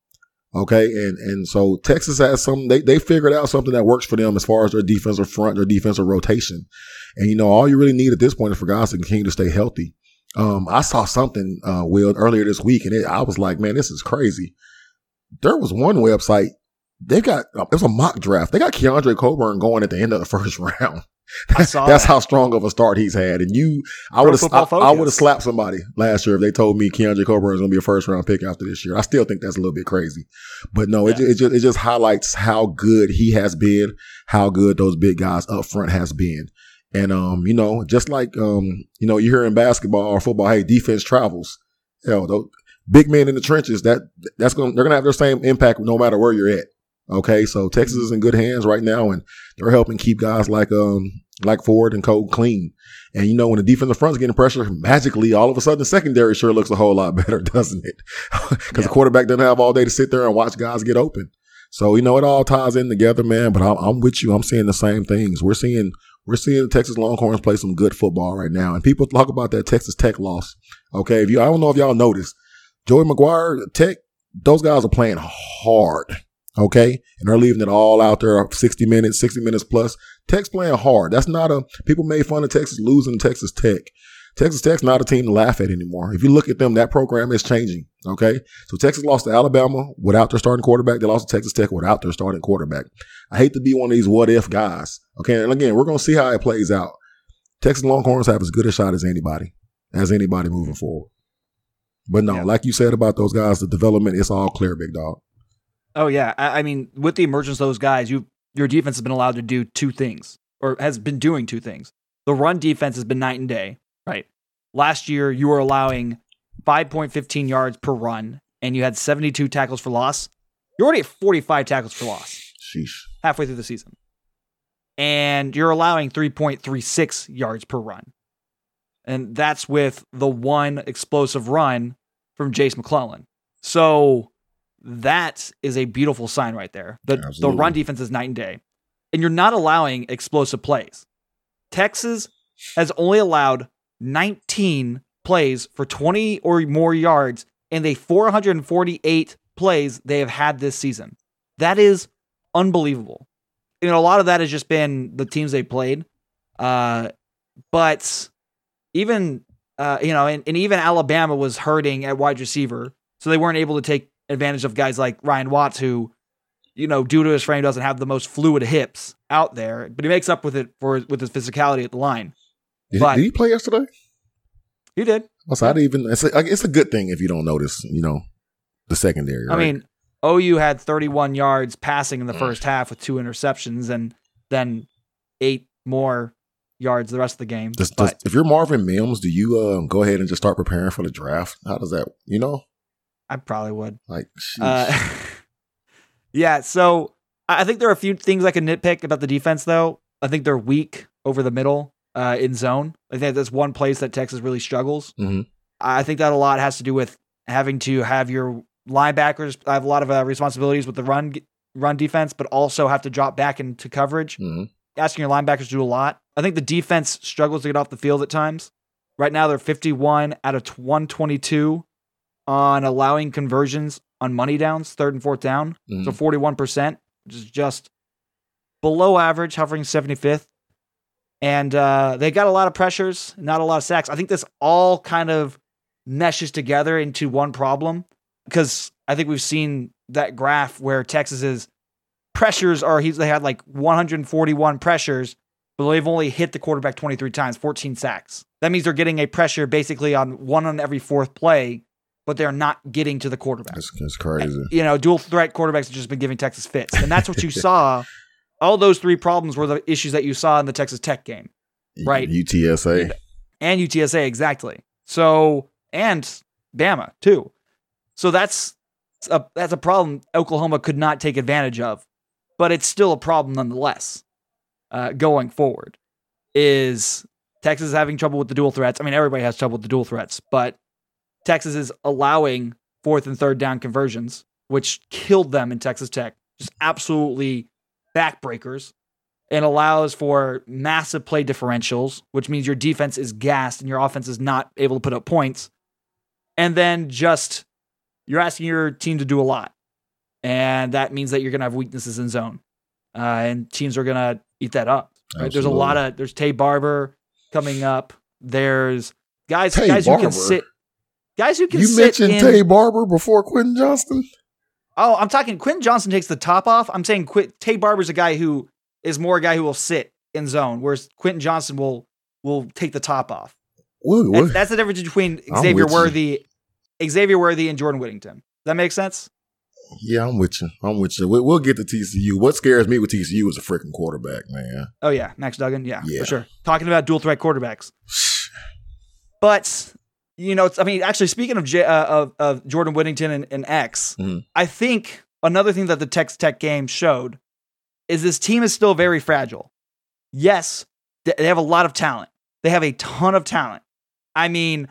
Okay. And, and so Texas has some, they, they figured out something that works for them as far as their defensive front, their defensive rotation. And, you know, all you really need at this point is for guys to continue to stay healthy. Um, I saw something, uh, Will, earlier this week and it, I was like, man, this is crazy. There was one website, they got, it was a mock draft. They got Keondre Coburn going at the end of the <laughs> first round. I saw That's that. how strong of a start he's had. And you, I would have, Football I, would have slapped somebody last year if they told me Keondre Coburn is going to be a first round pick after this year. I still think that's a little bit crazy, but no, it, Yeah. ju- it just, it just highlights how good he has been, how good those big guys up front has been. And, um, you know, just like, um, you know, you hear in basketball or football, hey, defense travels. Hell, big men in the trenches, that, that's going they're going to have their same impact no matter where you're at. Okay. So Texas is in good hands right now and they're helping keep guys like, um, like Ford and Cole clean. And you know, when the defensive front's getting pressure, magically, all of a sudden, the secondary sure looks a whole lot <laughs> better, doesn't it? <laughs> Because Yeah. the quarterback doesn't have all day to sit there and watch guys get open. So you know, it all ties in together, man. But I'm, I'm with you. I'm seeing the same things. We're seeing we're seeing the Texas Longhorns play some good football right now, and people talk about that Texas Tech loss. Okay, if you, I don't know if y'all noticed, Joey McGuire, Tech, those guys are playing hard. Okay, and they're leaving it all out there, 60 minutes, 60 minutes plus. Tech's playing hard. That's not a people made fun of Texas losing to Texas Tech. Texas Tech's not a team to laugh at anymore. If you look at them, that program is changing. Okay. So Texas lost to Alabama without their starting quarterback. They lost to Texas Tech without their starting quarterback. I hate to be one of these what if guys. Okay. And again, we're going to see how it plays out. Texas Longhorns have as good a shot as anybody, as anybody moving forward. But no, Yeah. like you said about those guys, the development, it's all clear, big dog. Oh yeah, I, I mean, with the emergence of those guys, you your defense has been allowed to do two things, or has been doing two things. The run defense has been night and day, right? Last year, you were allowing 5.15 yards per run, and you had 72 tackles for loss. You're already at 45 tackles for loss Sheesh. halfway through the season, and you're allowing 3.36 yards per run, and that's with the one explosive run from Jase McClellan. So that is a beautiful sign right there. The the run defense is night and day. And you're not allowing explosive plays. Texas has only allowed 19 plays for 20 or more yards in the 448 plays they have had this season. That is unbelievable. You know, a lot of that has just been the teams they played. Uh, but even, uh, you know, and, and even Alabama was hurting at wide receiver. So they weren't able to take advantage of guys like Ryan Watts, who, you know, due to his frame, doesn't have the most fluid hips out there, but he makes up with it for with his physicality at the line. Did, But- did he play yesterday? He did. So I didn't even. It's a, it's a good thing if you don't notice. You know, the secondary. I mean, OU had 31 yards passing in the Mm. first half with two interceptions and then eight more yards the rest of the game. Does- does- if you're Marvin Mims, do you um, go ahead and just start preparing for the draft? How does that? You know, I probably would. like. Uh, <laughs> yeah, so I think there are a few things I can nitpick about the defense, though. I think they're weak over the middle uh, in zone. I think that's one place that Texas really struggles. Mhm. I think that a lot has to do with having to have your linebackers I have a lot of uh, responsibilities with the run run defense, but also have to drop back into coverage. Mhm. Asking your linebackers to do a lot. I think the defense struggles to get off the field at times. Right now, they're 51 out of 122 on allowing conversions on money downs, third and fourth down. Mhm. So 41%, which is just below average, hovering 75th. And uh, they got a lot of pressures, not a lot of sacks. I think this all kind of meshes together into one problem because I think we've seen that graph where Texas's pressures are, he's, they had like 141 pressures, but they've only hit the quarterback 23 times, 14 sacks. That means they're getting a pressure basically on one on every fourth play, but they're not getting to the quarterback it's, it's crazy. you know, dual threat quarterbacks have just been giving Texas fits. And that's what you <laughs> saw. All those three problems were the issues that you saw in the Texas Tech game right. UTSA. and UTSA, exactly. So, and Bama, too. So that's a, that's a problem Oklahoma could not take advantage of, but it's still a problem nonetheless uh, going forward. Is Texas is having trouble with the dual threats? I mean, everybody has trouble with the dual threats, but Texas is allowing fourth and third down conversions, which killed them in Texas Tech. Just absolutely backbreakers and allows for massive play differentials, which means your defense is gassed and your offense is not able to put up points. And then just you're asking your team to do a lot. And that means that you're going to have weaknesses in zone. Uh, and teams are going to eat that up. Right? There's a lot of there's Taye Barber coming up. There's guys Tay guys who can sit guys who can You sit mentioned in, Taye Barber before Quentin Johnston. Oh, I'm talking Quentin Johnston takes the top off. I'm saying Qu- Taye Barber's a guy who is more a guy who will sit in zone, whereas Quentin Johnston will will take the top off. That's, that's the difference between Xavier you. Worthy, Xavier Worthy, and Jordan Whittington. Does that make sense? Yeah, I'm with you. I'm with you. We, we'll get to TCU. What scares me with TCU is a freaking quarterback, man. Oh yeah, Max Duggan. Yeah, Yeah. for sure. Talking about dual threat quarterbacks, but you know, it's, I mean, actually, speaking of J, uh, of, of Jordan Whittington and, and X, Mhm. I think another thing that the Texas Tech game showed is this team is still very fragile. Yes, they have a lot of talent. They have a ton of talent. I mean,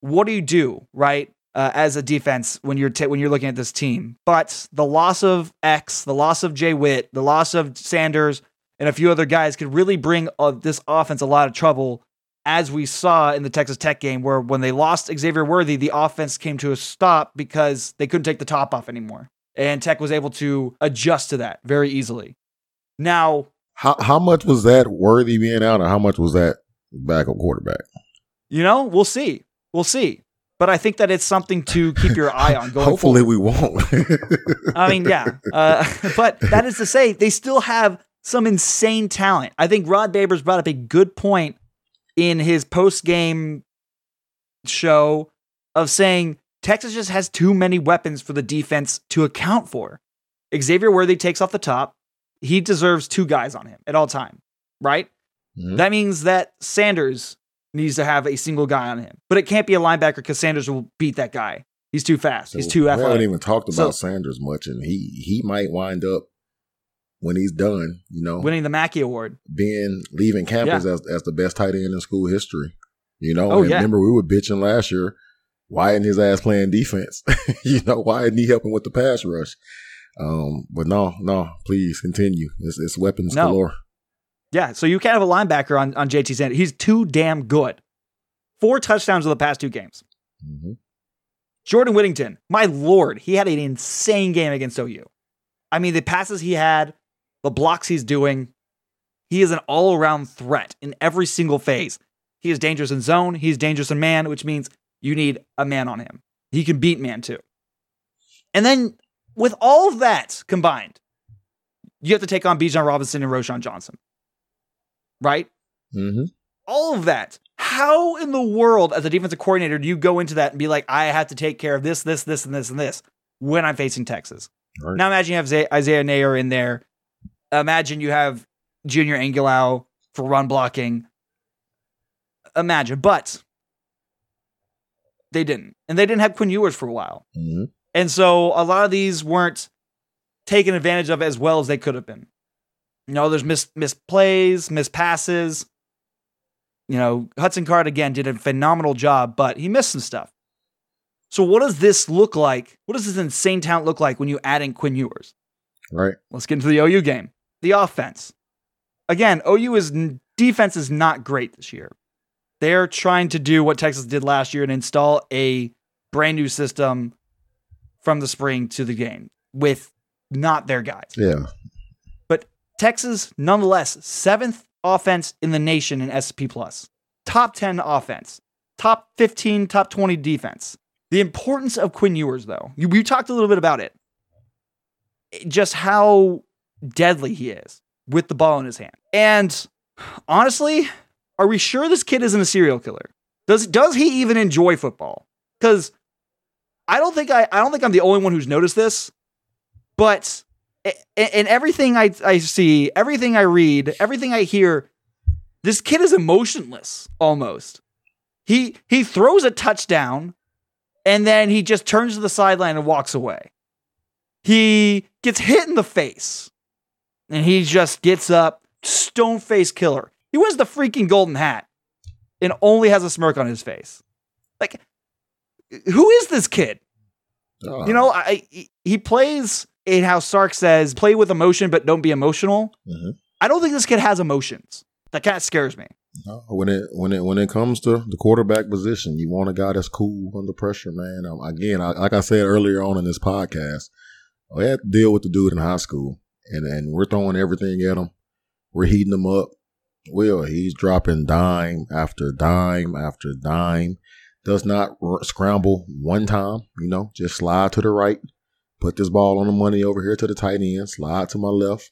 what do you do, right? Uh, as a defense, when you're t- when you're looking at this team, but the loss of X, the loss of Jay Witt, the loss of Sanders, and a few other guys could really bring uh, this offense a lot of trouble, as we saw in the Texas Tech game, where when they lost Xavier Worthy, the offense came to a stop because they couldn't take the top off anymore, and Tech was able to adjust to that very easily. Now, How how much was that worthy being out, or how much was that backup quarterback? you know, we'll see, we'll see. But I think that it's something to keep your eye on <laughs> going Hopefully, forward. we won't. <laughs> I mean, yeah. Uh, <laughs> but that is to say, they still have some insane talent. I think Rod Babers brought up a good point in his post game show of saying Texas just has too many weapons for the defense to account for. Xavier Worthy takes off the top. He deserves two guys on him at all time, right? Mhm. That means that Sanders needs to have a single guy on him, but it can't be a linebacker because Sanders will beat that guy. He's too fast. He's So too We haven't even talked So- about Sanders much, and he he might wind up when he's done. You know, Winning the Mackey Award. being leaving campus as as the best tight end in school history. You know, Oh, and yeah. remember we were bitching last year. Why isn't his ass playing defense? <laughs> you know, why isn't he helping with the pass rush? Um, but no, no, please continue. It's, it's weapons No. galore. Yeah, so you can't have a linebacker on, on JT Sanders. He's too damn good. Four touchdowns in the past two games. hmm Jordan Whittington, my lord, he had an insane game against OU. I mean, the passes he had, the blocks he's doing, he is an all around threat in every single phase. He is dangerous in zone, he's dangerous in man, which means you need a man on him. He can beat man too. And then with all of that combined, you have to take on Bijan Robinson and Roschon Johnson. Right? hmm all of that. How in the world, as a defensive coordinator, do you go into that and be like, I have to take care of this, this, this, and this, and this when I'm facing Texas? Right. Now imagine you have Isaiah Neyor in there. Imagine you have Junior Angilau for run blocking. Imagine, but they didn't. And they didn't have Quinn Ewers for a while. hmm And so a lot of these weren't taken advantage of as well as they could have been. You know, there's missed missed plays, missed passes. You know, Hudson Card again did a phenomenal job, but he missed some stuff. So what does this look like? What does this insane talent look like when you add in Quinn Ewers? Right. Let's get into the OU game. The offense. Again, OU is defense is not great this year. They're trying to do what Texas did last year and install a brand new system from the spring to the game with not their guys. Yeah. Texas, nonetheless, seventh offense in the nation in SP plus, top 10 offense, top 15, top 20 defense. The importance of Quinn Ewers, though, you, we talked a little bit about it. Just how deadly he is with the ball in his hand. And honestly, are we sure this kid isn't a serial killer? Does does he even enjoy football? Because I don't think I I don't think I'm the only one who's noticed this, but in everything I, I see, everything I read, everything I hear, this kid is emotionless almost. He he throws a touchdown and then he just turns to the sideline and walks away. He gets hit in the face and he just gets up, stone face killer. He wins the freaking golden hat and only has a smirk on his face. Like, who is this kid? Uh, You know, I he plays in how Sark says, play with emotion, but don't be emotional. Mhm. I don't think this kid has emotions. That kind of scares me. No, when it when it when it comes to the quarterback position, you want a guy that's cool under pressure, man. Um, again, I, like I said earlier on in this podcast, I had to deal with the dude in high school, and and we're throwing everything at him. We're heating him up. Well, he's dropping dime after dime after dime. Does not r- scramble one time, you know, just slide to the right, put this ball on the money over here to the tight end, slide to my left,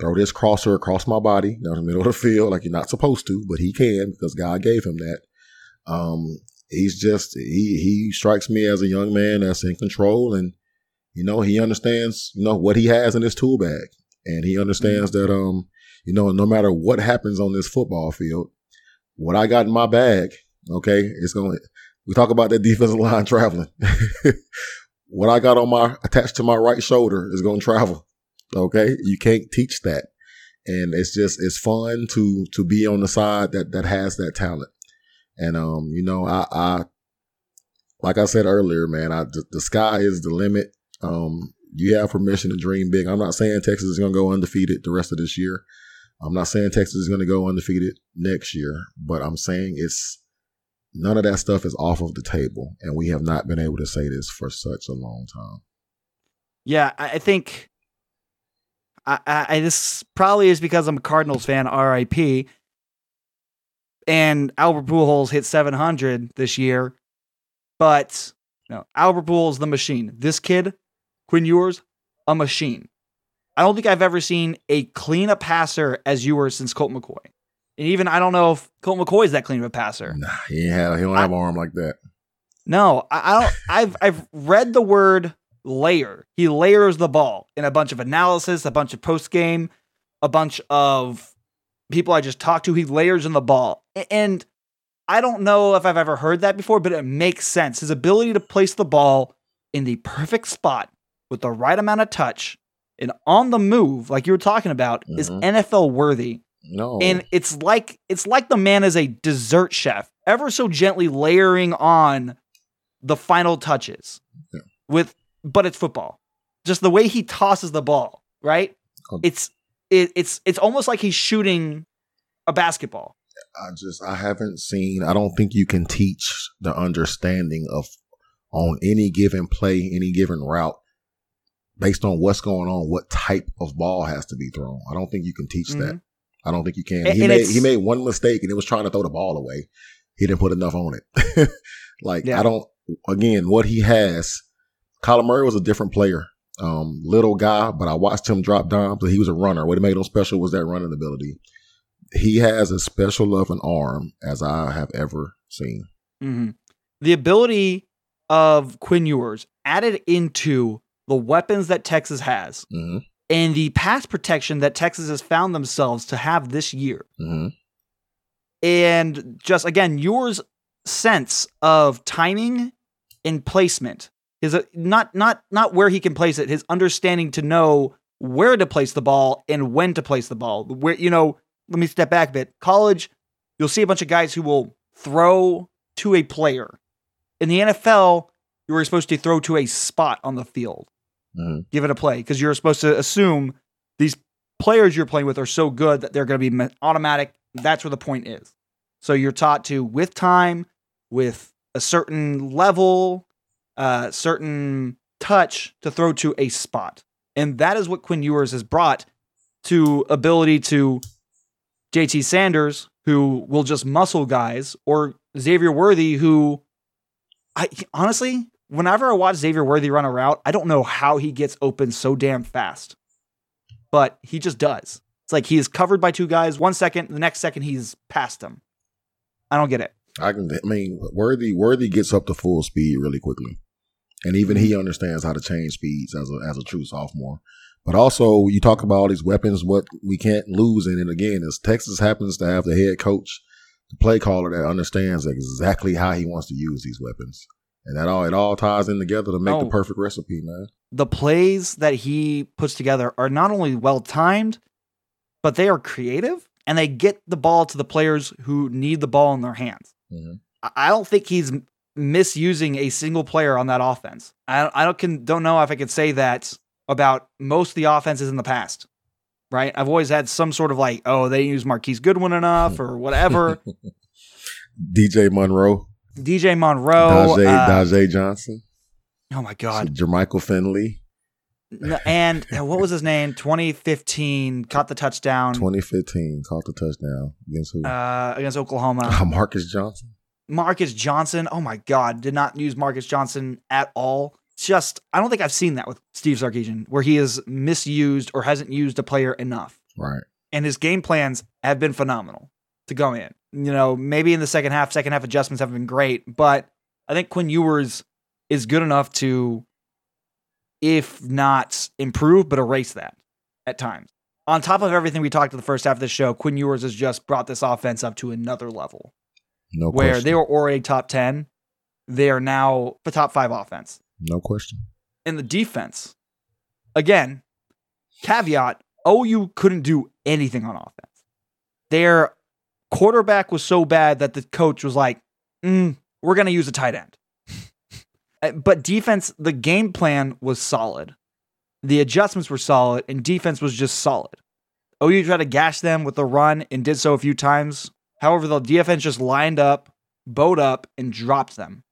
throw this crosser across my body down the middle of the field like you're not supposed to, but he can because God gave him that. Um, he's just he he strikes me as a young man that's in control and you know he understands you know what he has in his tool bag and he understands that um you know no matter what happens on this football field, what I got in my bag, okay, it's gonna we talk about that defensive line <laughs> traveling. What I got on my attached to my right shoulder is gonna travel. Okay, you can't teach that, and it's just it's fun to to be on the side that that has that talent. And um, you know, I, I like I said earlier, man, I the, the sky is the limit. Um, you have permission to dream big. I'm not saying Texas is gonna go undefeated the rest of this year. I'm not saying Texas is gonna go undefeated next year, but I'm saying it's none of that stuff is off of the table, and we have not been able to say this for such a long time. Yeah, I think I, I, this probably is because I'm a Cardinals fan, RIP. And Albert Pujols hit 700 this year, but no, Albert Pujols the machine. This kid, Quinn Ewers, a machine. I don't think I've ever seen a clean a passer as Ewers since Colt McCoy. And even I don't know if Colt McCoy is that clean of a passer. Nah, he have, he don't have an arm like that. No, I, I don't. <laughs> I've I've read the word layer. He layers the ball in a bunch of analysis, a bunch of post game, a bunch of people I just talked to. He layers in the ball, and I don't know if I've ever heard that before, but it makes sense. His ability to place the ball in the perfect spot with the right amount of touch and on the move, like you were talking about, is Mhm. NFL worthy No, and it's like it's like the man is a dessert chef ever so gently layering on the final touches Yeah. with but it's football just the way he tosses the ball right Um, it's it, it's it's almost like he's shooting a basketball. I just I haven't seen. I don't think you can teach the understanding of on any given play, any given route, based on what's going on, what type of ball has to be thrown. I don't think you can teach that. Mm-hmm. I don't think you can. And- he and made he made one mistake and it was trying to throw the ball away. He didn't put enough on it. <laughs> like Yeah. I don't. Again, what he has, Kyler Murray was a different player. Um, little guy, but I watched him drop dimes. But he was a runner. What made him special was that running ability. He has as special of an arm as I have ever seen. hmm The ability of Quinn Ewers added into the weapons that Texas has hmm and the pass protection that Texas has found themselves to have this year. hmm And just again, yours sense of timing and placement is a, not not not where he can place it. His understanding to know where to place the ball and when to place the ball. Where you know, let me step back a bit. College, you'll see a bunch of guys who will throw to a player. In the NFL, you were supposed to throw to a spot on the field, hmm give it a play, because you're supposed to assume these players you're playing with are so good that they're going to be automatic. That's where the point is. So you're taught to, with time, with a certain level, uh, certain touch, to throw to a spot. And that is what Quinn Ewers has brought to ability to JT Sanders, who will just muscle guys, or Xavier Worthy, who I honestly, whenever I watch Xavier Worthy run a route, I don't know how he gets open so damn fast. But he just does. It's like he is covered by two guys one second, the next second he's past them. I don't get it. I can. I mean, Worthy Worthy gets up to full speed really quickly, and even he mm-hmm. understands how to change speeds as a as a true sophomore. But also, you talk about all these weapons. What we can't lose in it again is Texas happens to have the head coach, the play caller that understands exactly how he wants to use these weapons, and that all it all ties in together to make the Oh. perfect recipe, man. The plays that he puts together are not only well timed, but they are creative and they get the ball to the players who need the ball in their hands. Mhm. I- I don't think he's misusing a single player on that offense. I I don't can don't know if I could say that about most of the offenses in the past. Right? I've always had some sort of like, oh, they didn't use Marquise Goodwin enough or whatever. <laughs> DJ Monroe, DJ Monroe. Daje, uh, Daje Johnson, oh my God. Jermichael Finley, And uh, what was his name? 2015, caught the touchdown 2015 caught the touchdown against who? uh, against Oklahoma. Marcus Johnson. Marcus Johnson. Oh my God. Did not use Marcus Johnson at all. Just, I don't think I've seen that with Steve Sarkisian, where he has misused or hasn't used a player enough. Right. And his game plans have been phenomenal to go in. You know, maybe in the second half, second half adjustments haven't been great, but I think Quinn Ewers is good enough to, if not improve, but erase that at times. On top of everything we talked in the first half of the show, Quinn Ewers has just brought this offense up to another level No where question. they were already top 10. They are now the top five offense. no question. In the defense, again, caveat OU couldn't do anything on offense. Their quarterback was so bad that the coach was like, mm, we're going to use a tight end. <laughs> Uh, but defense, the game plan was solid. The adjustments were solid, and defense was just solid. OU tried to gash them with the run and did so a few times. However, the defense just lined up, bowed up, and dropped them.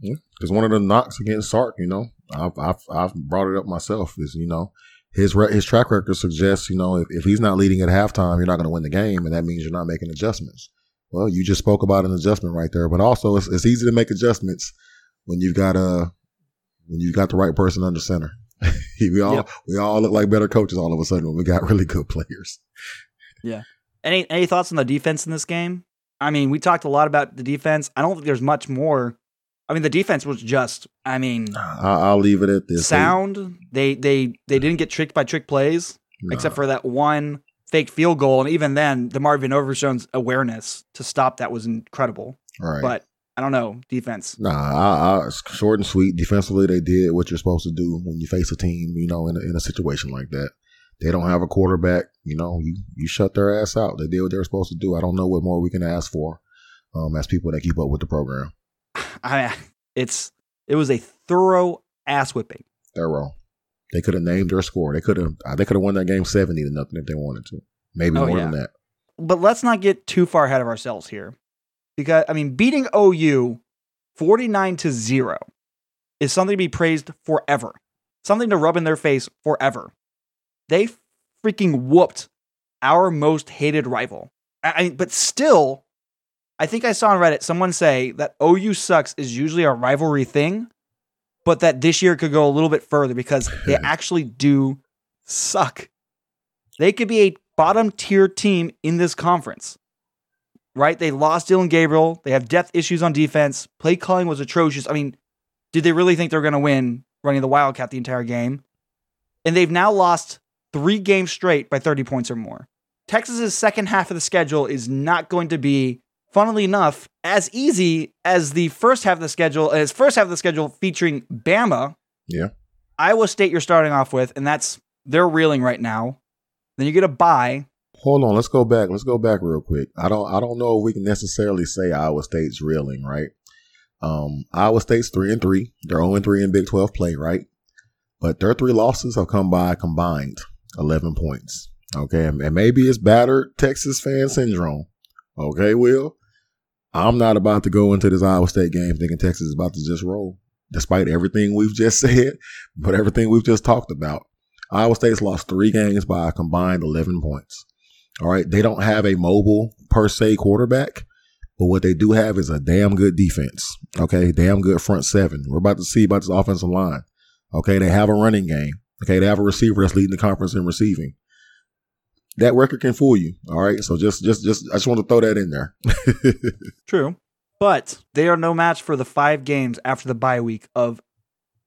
Because one of the knocks against Sark, you know, I've, I've I've brought it up myself. Is you know his re- his track record suggests you know if, if he's not leading at halftime, you're not going to win the game, and that means you're not making adjustments. Well, you just spoke about an adjustment right there, but also it's, it's easy to make adjustments when you've got a when you've got the right person under center. <laughs> we all Yep. we all look like better coaches all of a sudden when we got <laughs> really good players. Yeah. Any any thoughts on the defense in this game? I mean, we talked a lot about the defense. I don't think there's much more. I mean, the defense was just, I mean, I'll leave it at this. sound. They they they didn't get tricked by trick plays, except for that one fake field goal, and even then, the Marvin Overshown's awareness to stop that was incredible. right. But I don't know defense. Nah, I, I, short and sweet. Defensively, they did what you're supposed to do when you face a team, you know, in a, in a situation like that. They don't have a quarterback, you know, you, you shut their ass out. They did what they were supposed to do. I don't know what more we can ask for um, as people that keep up with the program. I it's it was a thorough ass whipping. Thorough. They could have named their score. They could have. Uh, they could have won that game seventy to nothing if they wanted to. Maybe Oh, more yeah. than that. but let's not get too far ahead of ourselves here. Because I mean, beating OU 49 to 0 is something to be praised forever. Something to rub in their face forever. They freaking whooped our most hated rival. I, I but still I think I saw on Reddit someone say that OU sucks is usually a rivalry thing, but that this year could go a little bit further because they <laughs> actually do suck. They could be a bottom tier team in this conference. Right? They lost Dillon Gabriel. They have depth issues on defense. Play calling was atrocious. I mean, did they really think they're going to win running the Wildcat the entire game? And they've now lost three games straight by 30 points or more. Texas's second half of the schedule is not going to be, funnily enough, as easy as the first half of the schedule, as first half of the schedule featuring Bama. Yeah. Iowa State you're starting off with, and that's they're reeling right now. Then you get a bye. Hold on, let's go back. Let's go back real quick. I don't I don't know if we can necessarily say Iowa State's reeling, right? Um, Iowa State's three and three. They're 0 and three in Big 12 play, right? But their three losses have come by combined 11 points. Okay. And maybe it's battered Texas fan syndrome. Okay, Will. I'm not about to go into this Iowa State game thinking Texas is about to just roll, despite everything we've just <laughs> said, but everything we've just talked about. Iowa State's lost three games by a combined 11 points. All right. They don't have a mobile per se quarterback, but what they do have is a damn good defense. Okay. Damn good front seven. We're about to see about this offensive line. Okay. They have a running game. Okay. They have a receiver that's leading the conference in receiving. That record can fool you. All right. So just, just, just, I just want to throw that in there. <laughs> True. But they are no match for the five games after the bye week of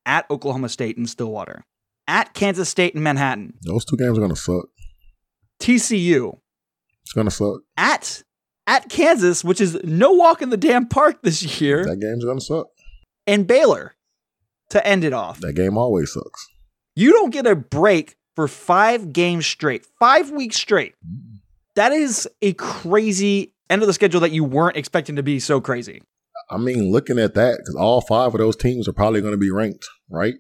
at Oklahoma State and Stillwater, at Kansas State and Manhattan, Those two games are going to suck. TCU, It's going to suck. at at Kansas, which is no walk in the damn park this year, That game's going to suck. and Baylor to end it off. That game always sucks. You don't get a break for five games straight, five weeks straight. That is a crazy end of the schedule that you weren't expecting to be so crazy. I mean, looking at that, because all five of those teams are probably going to be ranked, right?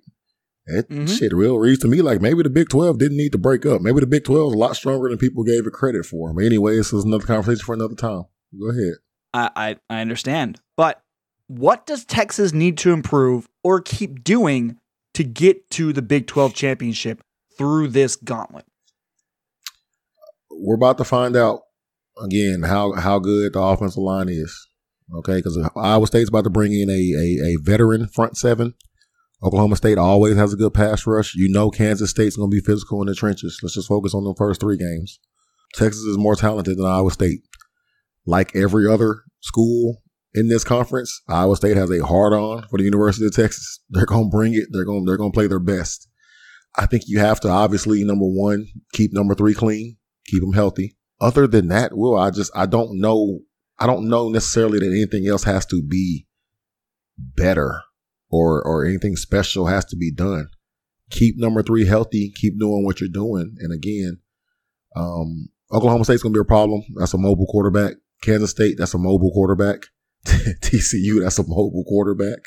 It Mhm. shit real reads to me like maybe the Big Twelve didn't need to break up. Maybe the Big Twelve is a lot stronger than people gave it credit for. But anyway, this is another conversation for another time. Go ahead. I, I, I understand. But what does Texas need to improve or keep doing to get to the Big 12 championship through this gauntlet? We're about to find out again how how good the offensive line is. Okay, because Iowa State's about to bring in a, a a veteran front seven. Oklahoma State always has a good pass rush. You know Kansas State's going to be physical in the trenches. Let's just focus on the first three games. Texas is more talented than Iowa State. Like every other school in this conference, Iowa State has a hard on for the University of Texas. They're going to bring it. They're going they're going to play their best. I think you have to obviously number one keep number three clean, keep them healthy. Other than that, well, I just I don't know. I don't know necessarily that anything else has to be better or or anything special has to be done. Keep number three healthy. Keep doing what you're doing. And again, um, Oklahoma State's gonna be a problem. That's a mobile quarterback. Kansas State, that's a mobile quarterback. <laughs> TCU, that's a mobile quarterback.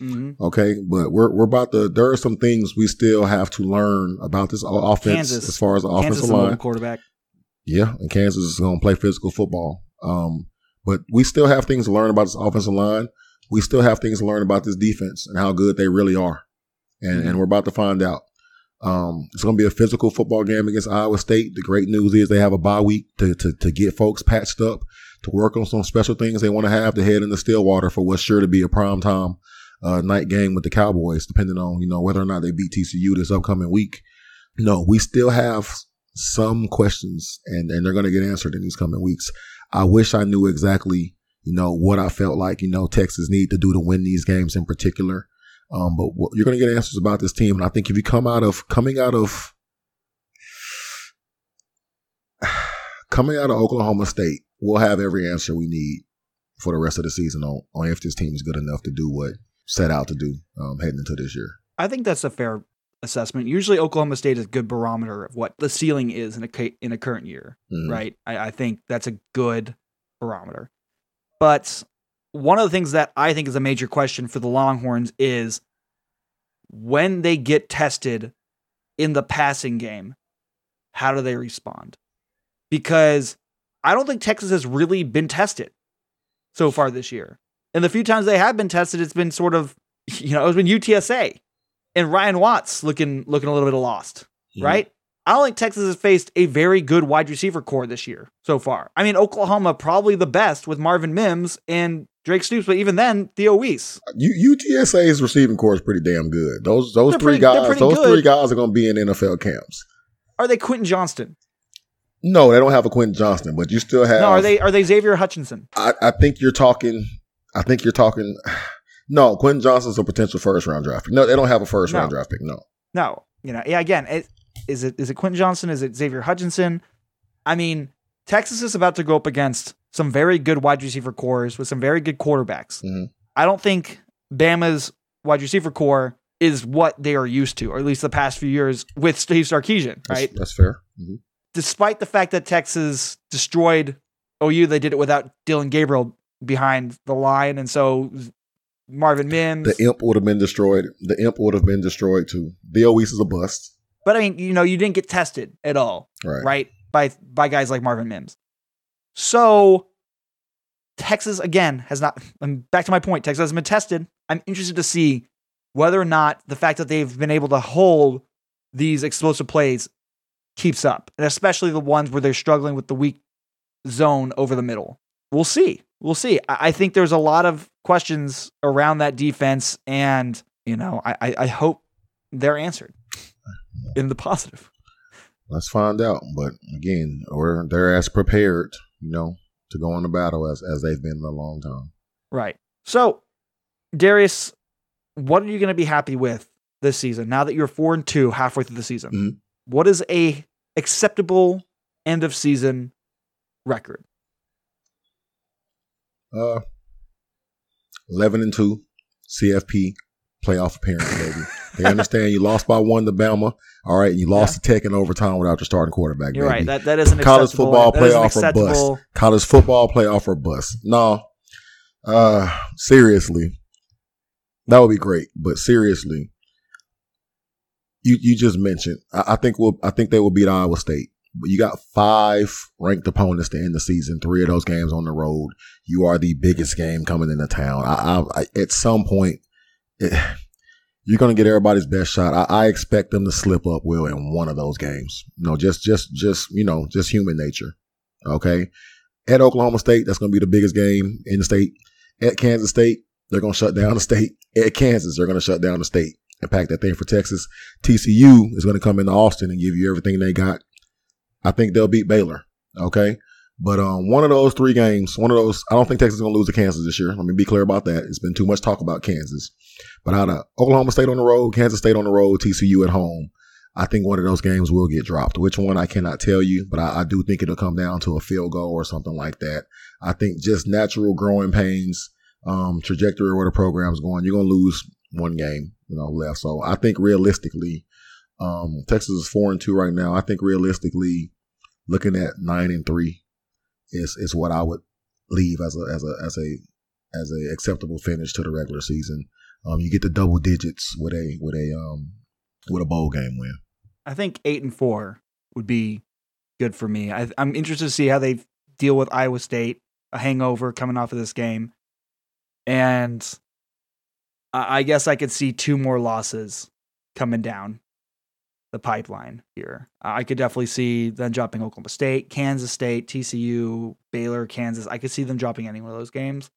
Mm-hmm. Okay, but we're we're about to. There are some things we still have to learn about this offense Kansas. as far as the Kansas offensive line. quarterback. Yeah, and Kansas is going to play physical football. Um, but we still have things to learn about this offensive line. We still have things to learn about this defense and how good they really are. And and we're about to find out. Um, it's going to be a physical football game against Iowa State. The great news is they have a bye week to, to, to get folks patched up, to work on some special things they want to have to head into Stillwater for what's sure to be a prime time uh, night game with the Cowboys, depending on, you know, whether or not they beat TCU this upcoming week. No, we still have some questions and, and they're going to get answered in these coming weeks. I wish I knew exactly, you know, what I felt like, you know, Texas need to do to win these games in particular. Um, but what, you're going to get answers about this team. And I think if you come out of, coming out of, <sighs> coming out of Oklahoma State, we'll have every answer we need for the rest of the season on, on if this team is good enough to do what set out to do um, heading into this year. I think that's a fair assessment. Usually, Oklahoma State is a good barometer of what the ceiling is in a in a current year, Mhm. right? I, I think that's a good barometer. But one of the things that I think is a major question for the Longhorns is when they get tested in the passing game, how do they respond? Because I don't think Texas has really been tested so far this year. And the few times they have been tested, it's been sort of, <laughs> you know, it's been UTSA and Ryan Watts looking looking a little bit lost, right? I don't think Texas has faced a very good wide receiver core this year so far. I mean, Oklahoma probably the best with Marvin Mims and Drake Stoops, but even then, Theo Wease. U- UTSA's receiving core is pretty damn good. Those those They're three pretty- guys, those good. three guys are going to be in NFL camps. Are they Quentin Johnston? No, they don't have a Quentin Johnston, but you still have. No, are they are they Xavier Hutchinson? I, I think you're talking. I think you're talking. <sighs> No, Quentin Johnston's a potential first round draft pick. No, they don't have a first round draft pick. No, No, you know, yeah. Again, it, is it is it Quentin Johnston? Is it Xavier Hutchinson? I mean, Texas is about to go up against some very good wide receiver cores with some very good quarterbacks. Mhm. I don't think Bama's wide receiver core is what they are used to, or at least the past few years with Steve Sarkisian, right? That's fair. Mhm. Despite the fact that Texas destroyed OU, they did it without Dillon Gabriel behind the line, and so Marvin Mims. The imp would have been destroyed. The imp would have been destroyed too. Wease is a bust. but I mean, you know, you didn't get tested at all. Right. right? By by guys like Marvin Mims. So Texas again has not. I'm back to my point. Texas hasn't been tested. I'm interested to see whether or not the fact that they've been able to hold these explosive plays keeps up, and especially the ones where they're struggling with the weak zone over the middle. We'll see. We'll see. I, I think there's a lot of questions around that defense, and you know, I, I, I hope they're answered in the positive. Let's find out. But again, we're they're as prepared, you know, to go into battle as as they've been in a long time. Right. So, Darius, what are you going to be happy with this season now that you're four and two halfway through the season? Mhm. What is a acceptable end of season record? Uh, eleven and two, CFP playoff appearance, baby. they <laughs> understand you lost by one to Bama. All right, and you lost to Tech in overtime without your starting quarterback. You're baby. right. That that is an College football that is an playoff or bust. College football playoff or bust. No, uh, seriously, that would be great. But seriously, you you just mentioned. I, I think we'll. I think they will beat Iowa State. You got five ranked opponents to end the season. Three of those games on the road. You are the biggest game coming into town. I, I, I at some point, it, you're going to get everybody's best shot. I, I expect them to slip up, Will, in one of those games. You know, just, just, just, you know, just human nature. Okay. At Oklahoma State, that's going to be the biggest game in the state. At Kansas State, they're going to shut down the state. At Kansas, they're going to shut down the state and pack that thing for Texas. TCU is going to come into Austin and give you everything they got. I think they'll beat Baylor. Okay. But um, one of those three games, one of those, I don't think Texas is going to lose to Kansas this year. Let me be clear about that. It's been too much talk about Kansas. But out of Oklahoma State on the road, Kansas State on the road, TCU at home, I think one of those games will get dropped. Which one I cannot tell you, but I, I do think it'll come down to a field goal or something like that. I think just natural growing pains, um, trajectory where the program's going, you're going to lose one game, you know, left. So I think realistically, um, Texas is four and two right now. I think realistically, looking at nine and three is is what I would leave as a as a as a as a acceptable finish to the regular season. Um, you get the double digits with a with a um with a bowl game win. I think eight and four would be good for me. I, I'm interested to see how they deal with Iowa State, a hangover coming off of this game, and I, I guess I could see two more losses coming down the pipeline here. I could definitely see them dropping Oklahoma State, Kansas State, TCU, Baylor, Kansas. I could see them dropping any one of those games.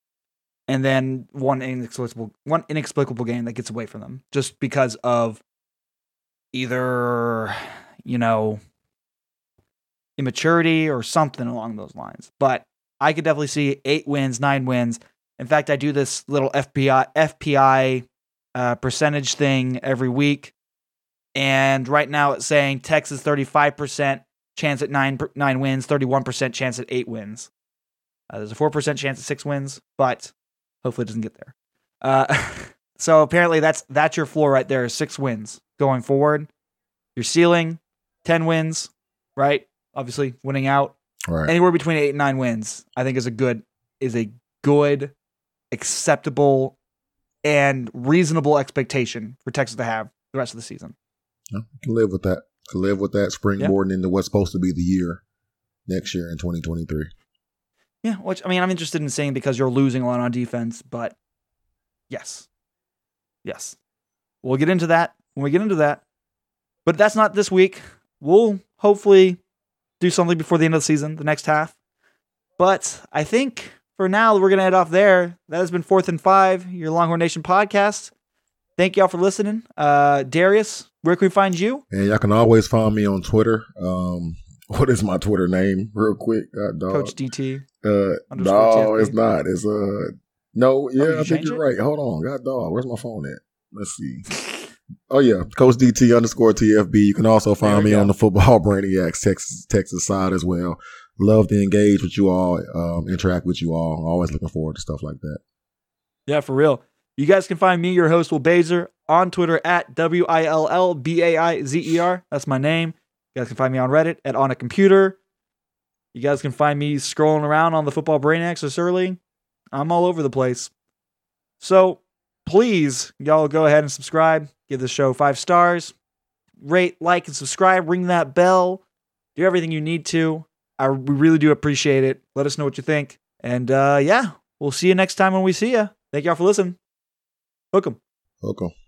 And then one inexplicable one inexplicable game that gets away from them just because of either you know immaturity or something along those lines. But I could definitely see eight wins, nine wins. In fact, I do this little FBI FPI uh, percentage thing every week, and right now it's saying Texas thirty five percent chance at nine nine wins, thirty one percent chance at eight wins. Uh, there's a four percent chance at six wins, but hopefully it doesn't get there. Uh, <laughs> so apparently that's that's your floor right there, six wins going forward. Your ceiling, ten wins, right? Obviously, winning out Right. anywhere between eight and nine wins, I think is a good is a good, acceptable, and reasonable expectation for Texas to have the rest of the season. Yeah, you can live with that. Can live with that springboarding into what's supposed to be the year. next year in 2023. Yeah, which I mean, I'm interested in saying because you're losing a lot on defense, but yes, yes, we'll get into that when we get into that. But that's not this week. We'll hopefully do something before the end of the season, the next half. But I think for now we're gonna head off there. That has been fourth and five, your Longhorn Nation podcast. Thank y'all for listening. Uh, Darius, where can we find you? And y'all can always find me on Twitter. Um, <laughs> what is my Twitter name, real quick? God, dog. Coach DT. Uh, no, it's not. It's uh, no, yeah, Oh, you I think you're it? right. Hold on, God, dog. Where's my phone at? Let's see. <laughs> Oh yeah, Coach DT underscore TFB. You can also find me go. on the Football <laughs> Brainiacs Texas Texas side as well. Love to engage with you all, um, interact with you all. Always looking forward to stuff like that. Yeah, for real. You guys can find me, your host, Will Baizer, on Twitter at W I L L B A I Z E R. That's my name. You guys can find me on Reddit at On a Computer. You guys can find me scrolling around on the Football Brainiacs or Surly. I'm all over the place. So please, y'all go ahead and subscribe. Give the show five stars. Rate, like, and subscribe. Ring that bell. Do everything you need to. I we really do appreciate it. Let us know what you think. And uh, yeah, we'll see you next time when we see you. Thank y'all for listening. Hook 'em. Welcome.